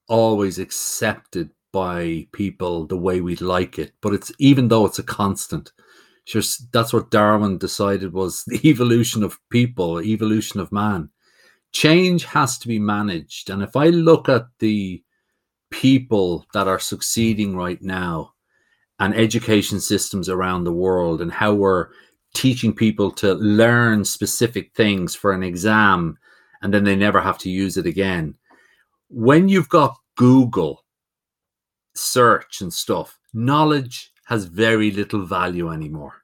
always accepted by people the way we'd like it but it's even though it's a constant sure that's what darwin decided was the evolution of people evolution of man. Change has to be managed. And if i look at the people that are succeeding right now and education systems around the world and how we're teaching people to learn specific things for an exam and then they never have to use it again. When you've got google search and stuff knowledge has very little value anymore.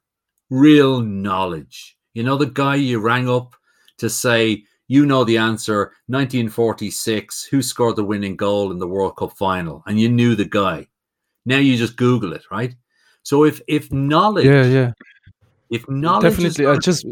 Real knowledge. You know the guy you rang up to say you know the answer 1946 who scored the winning goal in the world cup final? And you knew the guy. Now you just google it right? So if if knowledge yeah yeah if knowledge definitely i just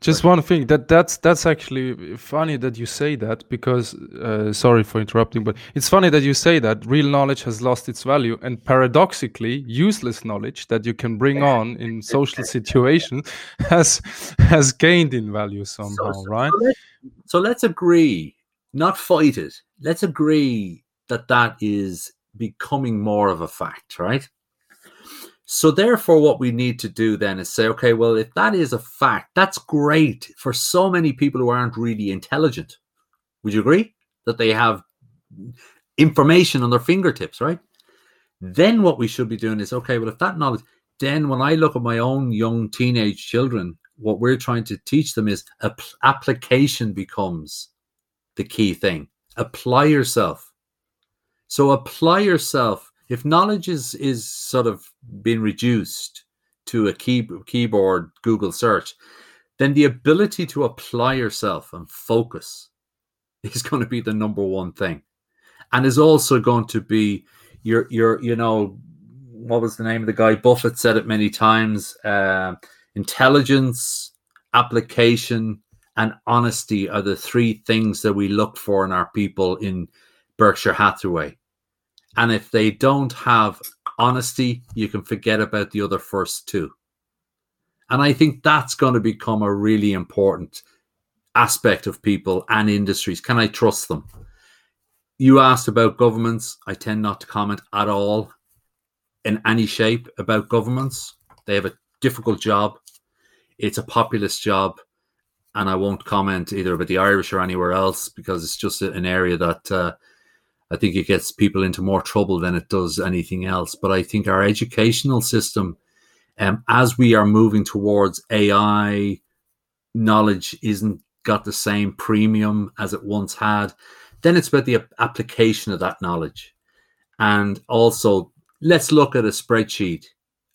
just one thing that that's that's actually funny that you say that because uh, sorry for interrupting but it's funny that you say that real knowledge has lost its value and paradoxically useless knowledge that you can bring on in social situations has has gained in value somehow so, right? so let's, so let's agree not fight it let's agree that that is becoming more of a fact right so therefore, what we need to do then is say, okay, well, if that is a fact, that's great for so many people who aren't really intelligent. Would you agree that they have information on their fingertips, right? Then what we should be doing is, okay, well, if that knowledge, then when I look at my own young teenage children, what we're trying to teach them is application becomes the key thing. Apply yourself. So apply yourself if knowledge is is sort of being reduced to a key, keyboard Google search, then the ability to apply yourself and focus is going to be the number one thing, and is also going to be your your you know what was the name of the guy? Buffett said it many times. Uh, intelligence, application, and honesty are the three things that we look for in our people in Berkshire Hathaway. And if they don't have honesty, you can forget about the other first two. And I think that's going to become a really important aspect of people and industries. Can I trust them? You asked about governments. I tend not to comment at all in any shape about governments. They have a difficult job. It's a populist job. And I won't comment either about the Irish or anywhere else because it's just an area that uh, I think it gets people into more trouble than it does anything else. But I think our educational system, um, as we are moving towards AI, knowledge isn't got the same premium as it once had. Then it's about the application of that knowledge. And also, let's look at a spreadsheet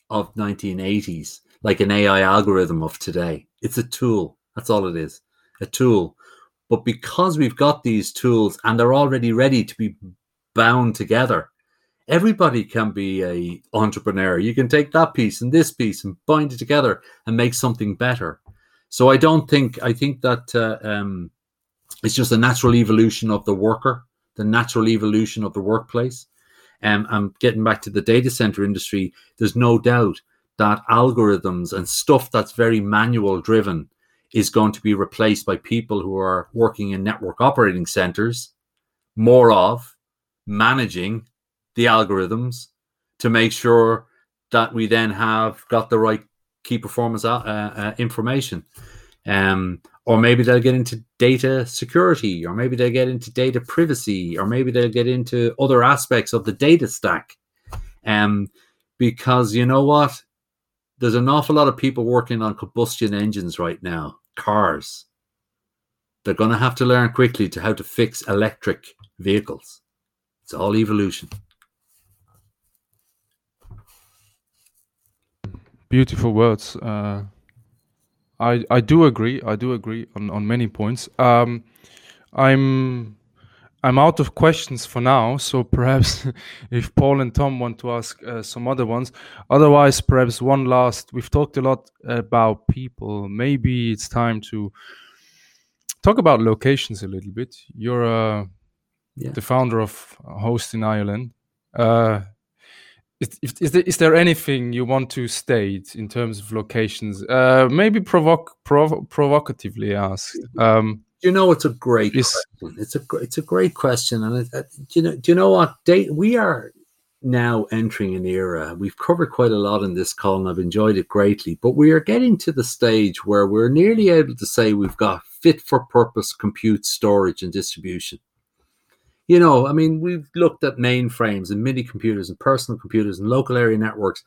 of 1980s, like an AI algorithm of today. It's a tool. That's all it is. A tool. But because we've got these tools and they're already ready to be bound together, everybody can be a entrepreneur. You can take that piece and this piece and bind it together and make something better. So I don't think I think that uh, um, it's just a natural evolution of the worker, the natural evolution of the workplace. Um, and getting back to the data center industry, there's no doubt that algorithms and stuff that's very manual driven is going to be replaced by people who are working in network operating centers, more of managing the algorithms to make sure that we then have got the right key performance uh, uh, information. Um, or maybe they'll get into data security, or maybe they'll get into data privacy, or maybe they'll get into other aspects of the data stack. Um, because you know what? There's an awful lot of people working on combustion engines right now cars. They're going to have to learn quickly to how to fix electric vehicles. It's all evolution. Beautiful words. Uh, I I do agree. I do agree on, on many points. Um, I'm I'm out of questions for now, so perhaps if Paul and Tom want to ask uh, some other ones. Otherwise, perhaps one last. We've talked a lot about people. Maybe it's time to talk about locations a little bit. You're uh, yeah. the founder of Host in Ireland. Uh, is, is, there, is, there anything you want to state in terms of locations? Uh, maybe provoc- prov- provocatively asked. Um, you know it's a great question. It's a it's a great question, and it, uh, it, you know do you know what? Date we are now entering an era. We've covered quite a lot in this call, and I've enjoyed it greatly. But we are getting to the stage where we're nearly able to say we've got fit for purpose compute, storage, and distribution. You know, I mean, we've looked at mainframes and mini computers and personal computers and local area networks.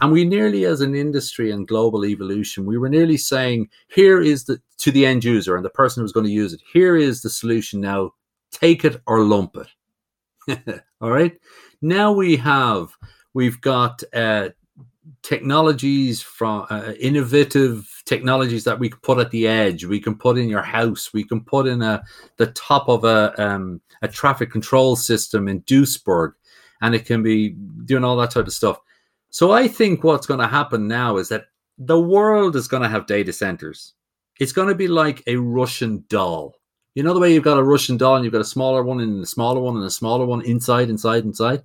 And we nearly, as an industry and global evolution, we were nearly saying, here is the to the end user and the person who's going to use it, here is the solution now. Take it or lump it. All right. Now we have we've got uh, technologies from uh, innovative technologies that we can put at the edge. We can put in your house. We can put in a the top of a um, a traffic control system in Duisburg, and it can be doing all that type of stuff. So I think what's going to happen now is that the world is going to have data centers. It's going to be like a Russian doll. You know the way you've got a Russian doll and you've got a smaller one and a smaller one and a smaller one inside, inside, inside.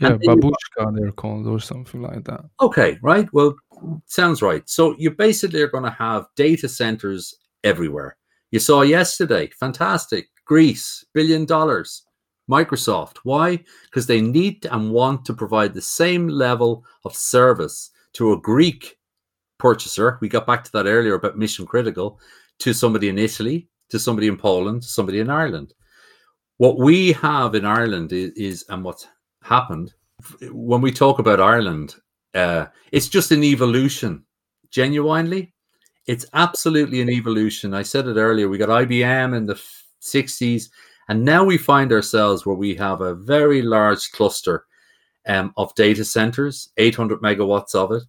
Yeah, babushka they're called or something like that. Okay, right. Well, sounds right. So you basically are going to have data centers everywhere. You saw yesterday, fantastic. Greece, billion dollars. Microsoft. Why? Because they need and want to provide the same level of service to a Greek purchaser. We got back to that earlier about mission critical to somebody in Italy, to somebody in Poland, to somebody in Ireland. What we have in Ireland is, is and what's happened when we talk about Ireland, uh, it's just an evolution. Genuinely, it's absolutely an evolution. I said it earlier. We got IBM in the 60s and now we find ourselves where we have a very large cluster um, of data centers, 800 megawatts of it.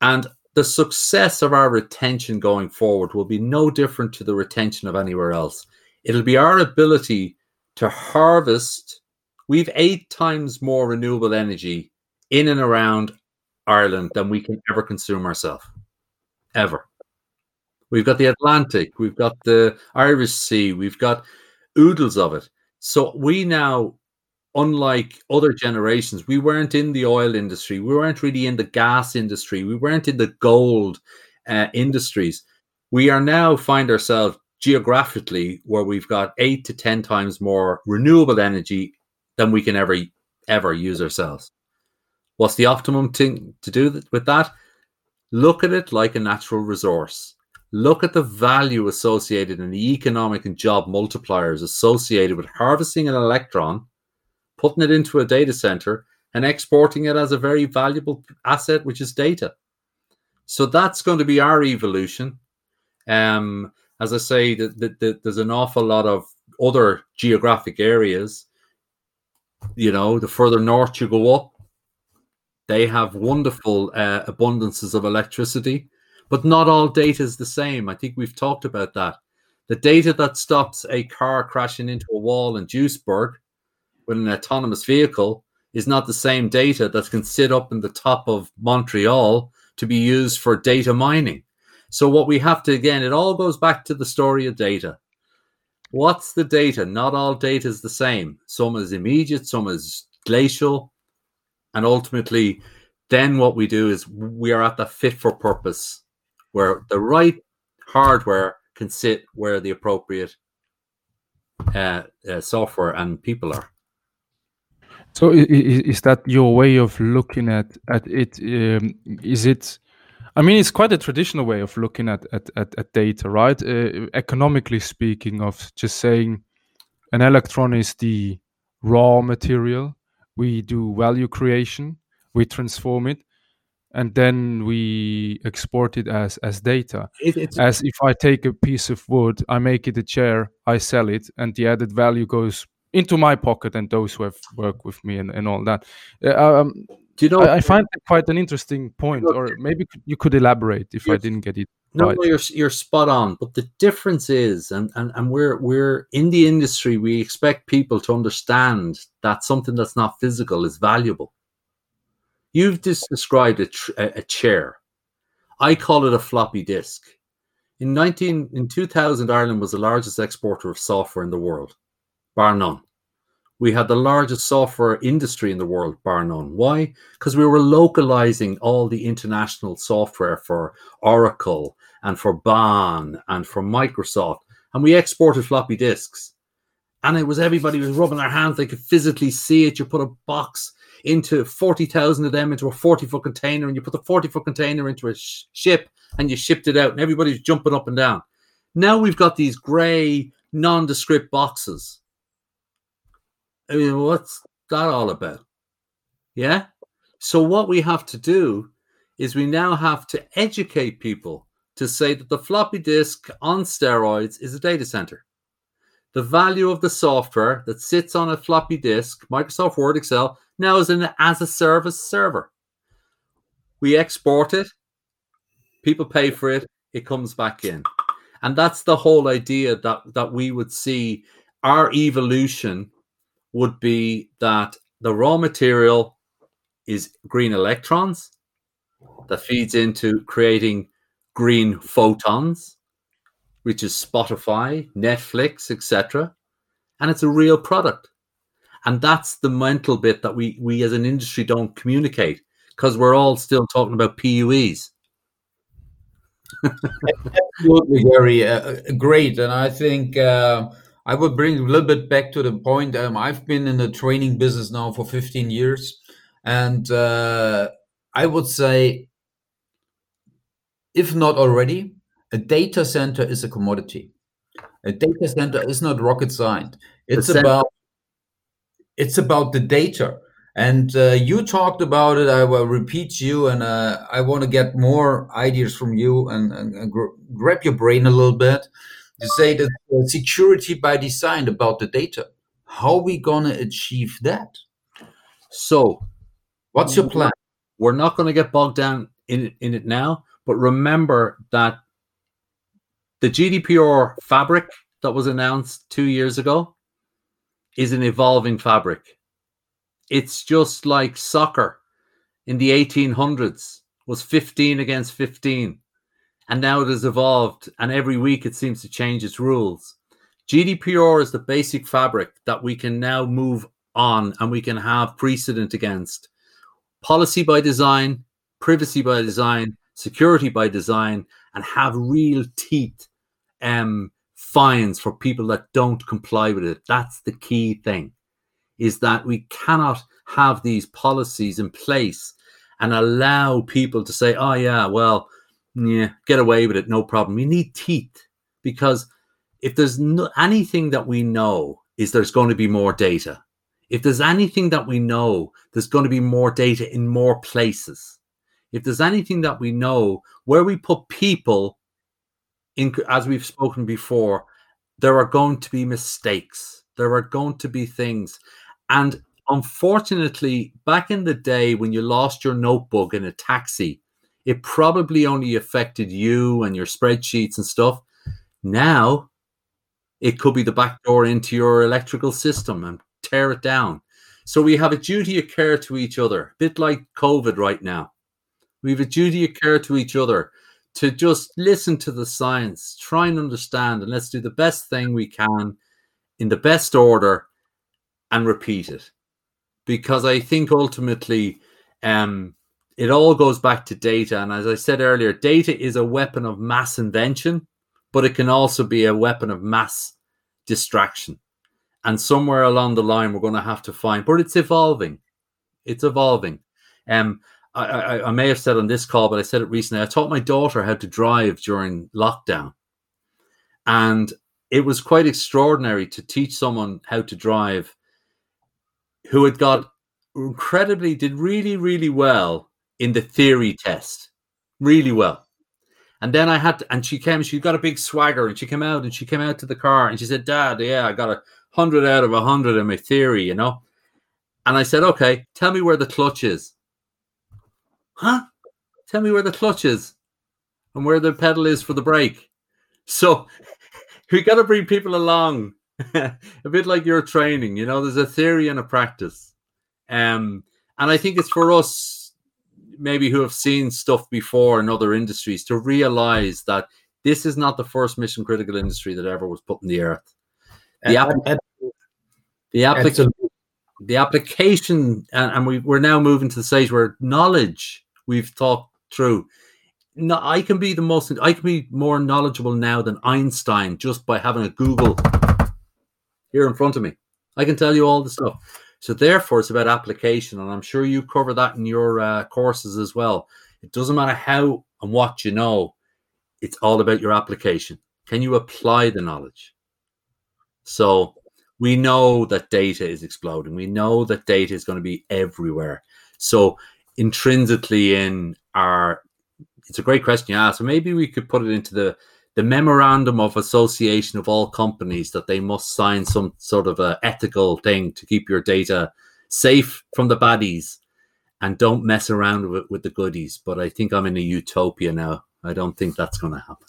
And the success of our retention going forward will be no different to the retention of anywhere else. It'll be our ability to harvest. We've eight times more renewable energy in and around Ireland than we can ever consume ourselves. Ever. We've got the Atlantic, we've got the Irish Sea, we've got oodles of it. So we now, unlike other generations, we weren't in the oil industry, we weren't really in the gas industry, we weren't in the gold uh, industries. We are now find ourselves geographically where we've got eight to ten times more renewable energy than we can ever ever use ourselves. What's the optimum thing to do with that? Look at it like a natural resource. Look at the value associated in the economic and job multipliers associated with harvesting an electron, putting it into a data center, and exporting it as a very valuable asset, which is data. So that's going to be our evolution. Um, as I say, that the, the, there's an awful lot of other geographic areas. You know, the further north you go up, they have wonderful uh, abundances of electricity, but not all data is the same. I think we've talked about that. The data that stops a car crashing into a wall in Duisburg with an autonomous vehicle is not the same data that can sit up in the top of Montreal to be used for data mining. So, what we have to, again, it all goes back to the story of data. What's the data? Not all data is the same. Some is immediate, some is glacial, and ultimately, then what we do is we are at the fit for purpose where the right hardware can sit where the appropriate uh, uh, software and people are. So is, that your way of looking at at it? Um, is it? I mean, it's quite a traditional way of looking at at, at, at data, right? Uh, economically speaking, of just saying an electron is the raw material we do value creation, we transform it, and then we export it as as data. It, as if I take a piece of wood, I make it a chair, I sell it, and the added value goes into my pocket and those who have worked with me and, and all that. Uh, um, do you know? I, I find it quite an interesting point, or maybe you could elaborate if I didn't get it. No, right. no, you're you're spot on. But the difference is, and and and we're we're in the industry. We expect people to understand that something that's not physical is valuable. You've just described a, tr- a chair. I call it a floppy disk. In nineteen in two thousand, Ireland was the largest exporter of software in the world, bar none we had the largest software industry in the world, bar none. Why? Because we were localizing all the international software for Oracle and for Baan and for Microsoft, and we exported floppy disks. And it was everybody was rubbing their hands; they could physically see it. You put a box into forty thousand of them into a forty foot container, and you put the forty foot container into a sh- ship, and you shipped it out, and everybody's jumping up and down. Now we've got these grey, nondescript boxes I mean, what's that all about? Yeah. So, what we have to do is we now have to educate people to say that the floppy disk on steroids is a data center. The value of the software that sits on a floppy disk, Microsoft Word, Excel, now is an as a service server. We export it, people pay for it, it comes back in. And that's the whole idea that, that we would see our evolution would be that the raw material is green electrons that feeds into creating green photons, which is Spotify, Netflix, etc. And it's a real product. And that's the mental bit that we, we as an industry don't communicate because we're all still talking about PUEs. Absolutely, Gary. Uh, great. And I think uh, I would bring a little bit back to the point. Um, I've been in the training business now for 15 years, and uh, I would say, if not already, a data center is a commodity. A data center is not rocket science. It's about it's about the data. And uh, you talked about it. I will repeat you, and uh, I want to get more ideas from you and, and, and gr- grab your brain a little bit to say that uh, security by design about the data. How are we to achieve that? So, what's your plan? We're not going to get bogged down in in it now, but remember that the GDPR fabric that was announced two years ago is an evolving fabric. It's just like soccer in the 1800s was 15 against 15. And now it has evolved, and every week it seems to change its rules. GDPR is the basic fabric that we can now move on and we can have precedent against. Policy by design, privacy by design, security by design, and have real teeth um, fines for people that don't comply with it. That's the key thing, is that we cannot have these policies in place and allow people to say, oh, yeah, well, yeah, get away with it, no problem. We need teeth because if there's no, anything that we know is there's going to be more data. If there's anything that we know, there's going to be more data in more places. If there's anything that we know where we put people in, as we've spoken before, there are going to be mistakes. There are going to be things. And unfortunately, back in the day when you lost your notebook in a taxi, it probably only affected you and your spreadsheets and stuff. Now, it could be the back door into your electrical system and tear it down. So we have a duty of care to each other, a bit like COVID right now. We have a duty of care to each other to just listen to the science, try and understand, and let's do the best thing we can in the best order and repeat it. Because I think ultimately, um, it all goes back to data. And as I said earlier, data is a weapon of mass invention, but it can also be a weapon of mass distraction. And somewhere along the line, we're going to have to find, but it's evolving. It's evolving. Um, I, I, may have said on this call, but I said it recently. I taught my daughter how to drive during lockdown. And it was quite extraordinary to teach someone how to drive who had got incredibly, did really, really well in the theory test. Really well. And then I had to, and she came, she got a big swagger and she came out and she came out to the car and she said, Dad, yeah, I got a hundred out of a hundred in my theory, you know? And I said, Okay, tell me where the clutch is. Huh? Tell me where the clutch is and where the pedal is for the brake. So we got to bring people along a bit like your training, you know, there's a theory and a practice. Um, and I think it's for us, maybe who have seen stuff before in other industries, to realize that this is not the first mission critical industry that ever was put in the earth. The, app- the, application, the application, and, and we, we're now moving to the stage where knowledge we've thought through. No, I can be the most, I can be more knowledgeable now than Einstein just by having a Google here in front of me. I can tell you all the stuff. So therefore, it's about application, and I'm sure you cover that in your uh, courses as well. It doesn't matter how and what you know; it's all about your application. Can you apply the knowledge? So we know that data is exploding. We know that data is going to be everywhere. So intrinsically in our, it's a great question you ask. So maybe we could put it into the the memorandum of association of all companies that they must sign some sort of a ethical thing to keep your data safe from the baddies and don't mess around with, with the goodies. But I think I'm in a utopia now. I don't think that's going to happen.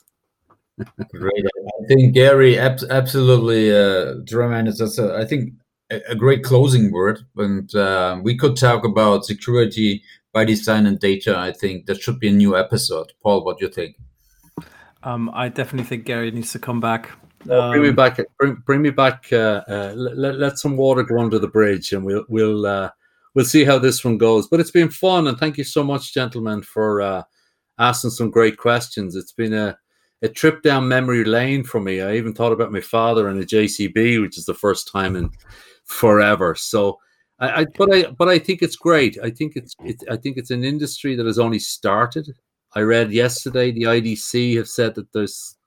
great. I think Gary, ab- absolutely uh, tremendous. That's a, I think a, a great closing word. And uh, we could talk about security by design and data. I think that should be a new episode. Paul, what do you think? Um, I definitely think Gary needs to come back. Um, bring me um, back. Bring, bring me back. Uh, uh, let, let some water go under the bridge, and we'll we'll uh, we'll see how this one goes. But it's been fun, and thank you so much, gentlemen, for uh, asking some great questions. It's been a a trip down memory lane for me. I even thought about my father and a JCB, which is the first time in forever. So. I, I, but I, but I think it's great. I think it's, it's, I think it's an industry that has only started. I read yesterday the IDC have said that there's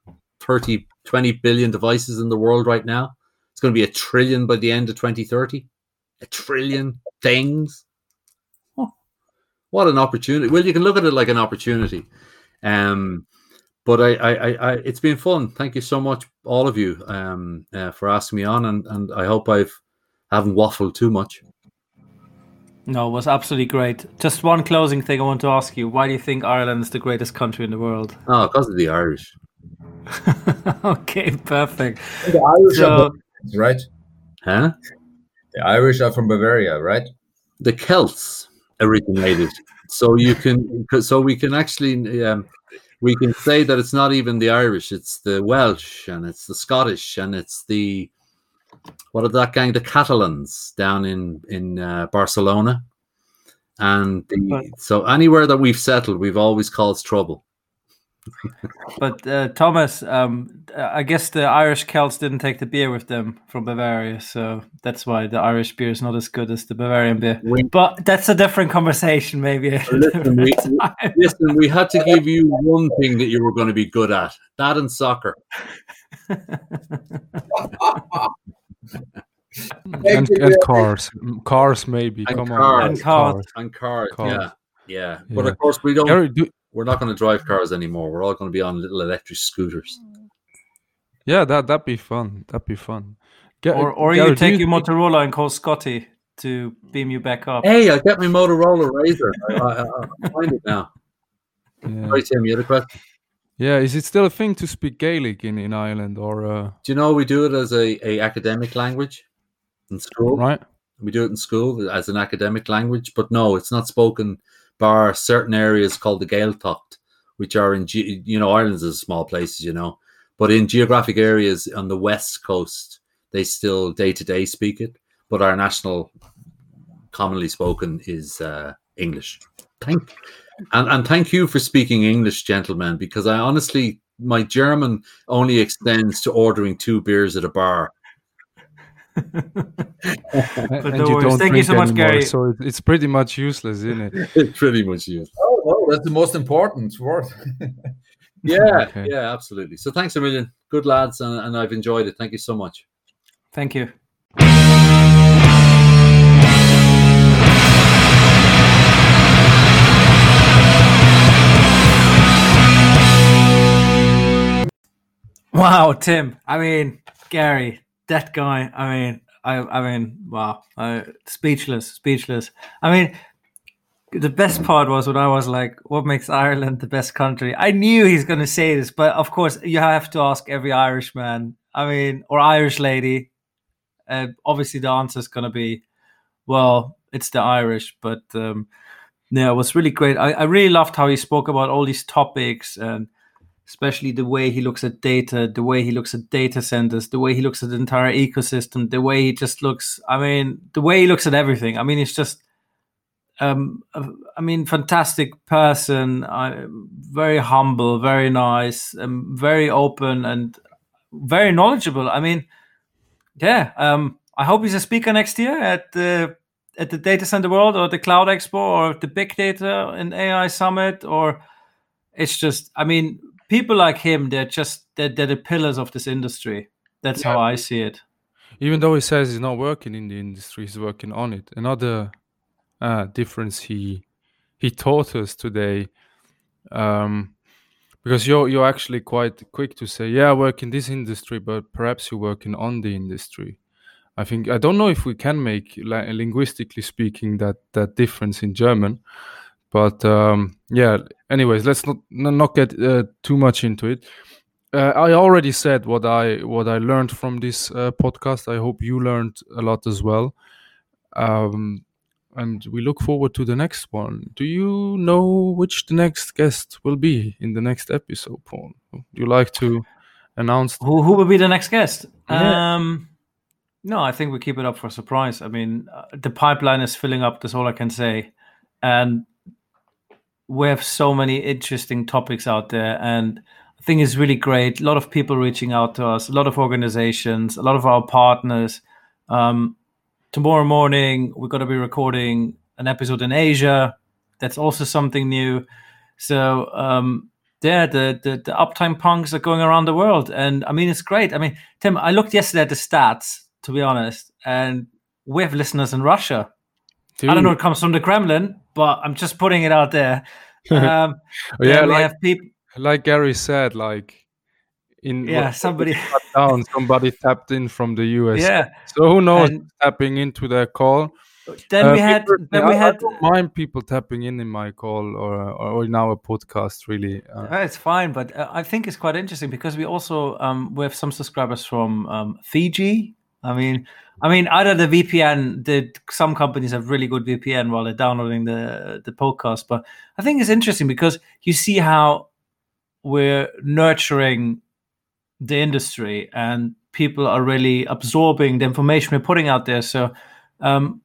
30, 20 billion devices in the world right now. It's going to be a trillion by the end of 2030. A trillion things. Oh, what an opportunity. Well, you can look at it like an opportunity. Um, but I, I, I, it's been fun. Thank you so much, all of you, um, uh, for asking me on, and, and I hope I've haven't waffled too much. No, it was absolutely great. Just one closing thing I want to ask you. Why do you think Ireland is the greatest country in the world? Oh, because of the Irish. okay, perfect. The Irish So- are Bavarians, right? Huh? The Irish are from Bavaria, right? The Celts originated, so you can, so we can actually, um, we can say that it's not even the Irish; it's the Welsh and it's the Scottish and it's the what are that gang? The Catalans down in in uh, Barcelona, and the, so anywhere that we've settled, we've always caused trouble. But uh, Thomas, um, I guess the Irish Celts didn't take the beer with them from Bavaria, so that's why the Irish beer is not as good as the Bavarian beer. We- But that's a different conversation, maybe. Listen, we- Listen, we had to give you one thing that you were going to be good at that and soccer. and, and cars, cars maybe. And Come cars. on, And cars. And cars, Cars. yeah, yeah. But of course, we don't. Gary, do, we're not going to drive cars anymore. We're all going to be on little electric scooters. yeah, that that'd be fun. That'd be fun. Ga- or or Gary, you do take your Motorola and call Scotty to beam you back up. Hey, I get my Motorola Razor. I, I, I find it now. Yeah. Right, Tim, you had a question. Yeah, is it still a thing to speak Gaelic in in Ireland or uh, Do you know we do it as a, a academic language in school? right? We do it in school as an academic language, but no, it's not spoken bar certain areas called the Gaeltacht, which are in, you know, Ireland's a small place, you know, but in geographic areas on the west coast, they still day to day speak it, but our national commonly spoken is uh, English. Thank and, and thank you for speaking English, gentlemen, because I honestly my German only extends to ordering two beers at a bar. and no you don't Thank you drink so much, anymore, Gary. So it's pretty much useless, isn't it? It's pretty much you. Oh, no, that's the most important word. Yeah, Okay. yeah, absolutely. So thanks a million. Good lads, and, and I've enjoyed it. Thank you so much. Thank you. Wow, Tim. I mean, Gary, that guy. I mean, I, I mean, wow, speechless, speechless. I mean, the best part was when I was like, "What makes Ireland the best country?" I knew he's going to say this, but of course, you have to ask every Irishman. I mean, or Irish lady. Uh, obviously, the answer is going to be, well, it's the Irish. But um, yeah, it was really great. I, I really loved how he spoke about all these topics and especially the way he looks at data, the way he looks at data centers, the way he looks at the entire ecosystem, the way he just looks. I mean, the way he looks at everything. I mean, it's just, um, I mean, fantastic person. I, very humble, very nice, um, very open, and very knowledgeable. I mean, yeah. Um, I hope he's a speaker next year at the at the Data Center World or the Cloud Expo or the Big Data and AI Summit or it's just I mean people like him they're just they're, they're the pillars of this industry. That's how I see it. Even though he says he's not working in the industry, he's working on it. Another uh, difference he he taught us today, um, because you're you're actually quite quick to say, yeah, I work in this industry, but perhaps you're working on the industry. I think I don't know if we can make li- linguistically speaking that that difference in German, but um, yeah. Anyways, let's not not get uh, too much into it. Uh, I already said what I what I learned from this uh, podcast. I hope you learned a lot as well. Um, and we look forward to the next one. Do you know which the next guest will be in the next episode, Paul? Would you like to announce? Who who will be the next guest? Yeah. Um, no, I think we keep it up for surprise. I mean, uh, the pipeline is filling up. That's all I can say, and we have so many interesting topics out there, and I think it's really great. A lot of people reaching out to us, a lot of organizations, a lot of our partners. Um, tomorrow morning, we're going to be recording an episode in Asia. That's also something new. So um, yeah, the, the the uptime punks are going around the world, and I mean it's great. I mean, Tim, I looked yesterday at the stats, to be honest, and we have listeners in Russia. I don't know it comes from the Kremlin, but I'm just putting it out there. Um, yeah, like, have people. like Gary said, like in Yeah, somebody. down, somebody tapped in from the US. yeah, So who knows and tapping into their call? then Uh, we had then we I- I had don't mind people tapping in in my call or or, or in our podcast. Really, uh, Uh, it's fine, but uh, I think it's quite interesting because we also um, we have some subscribers from um, Fiji. I mean, I mean, either the VPN. The some companies have really good VPN while they're downloading the the podcast, but I think it's interesting because you see how we're nurturing the industry and people are really absorbing the information we're putting out there. So, um,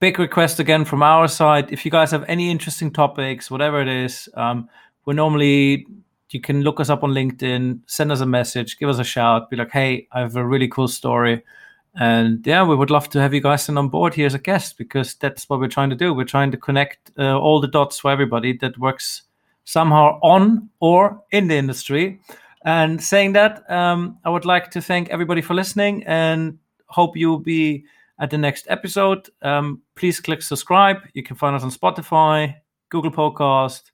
big request again from our side. If you guys have any interesting topics, whatever it is, um, we're normally you can look us up on LinkedIn, send us a message, give us a shout, be like, hey, I have a really cool story. And yeah, we would love to have you guys in on board here as a guest because that's what we're trying to do. We're trying to connect uh, all the dots for everybody that works somehow on or in the industry. And saying that, um, I would like to thank everybody for listening and hope you'll be at the next episode. Um, please click subscribe. You can find us on Spotify, Google Podcast,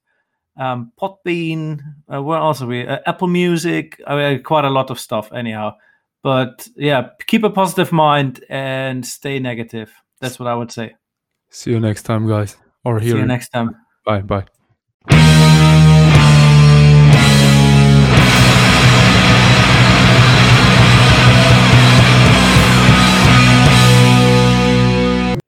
um, Podbean. Uh, where else are we? Uh, Apple Music. I mean, quite a lot of stuff, anyhow. But yeah, keep a positive mind and stay negative. That's what I would say. see you next time, guys. Or here. See you next time. Bye bye.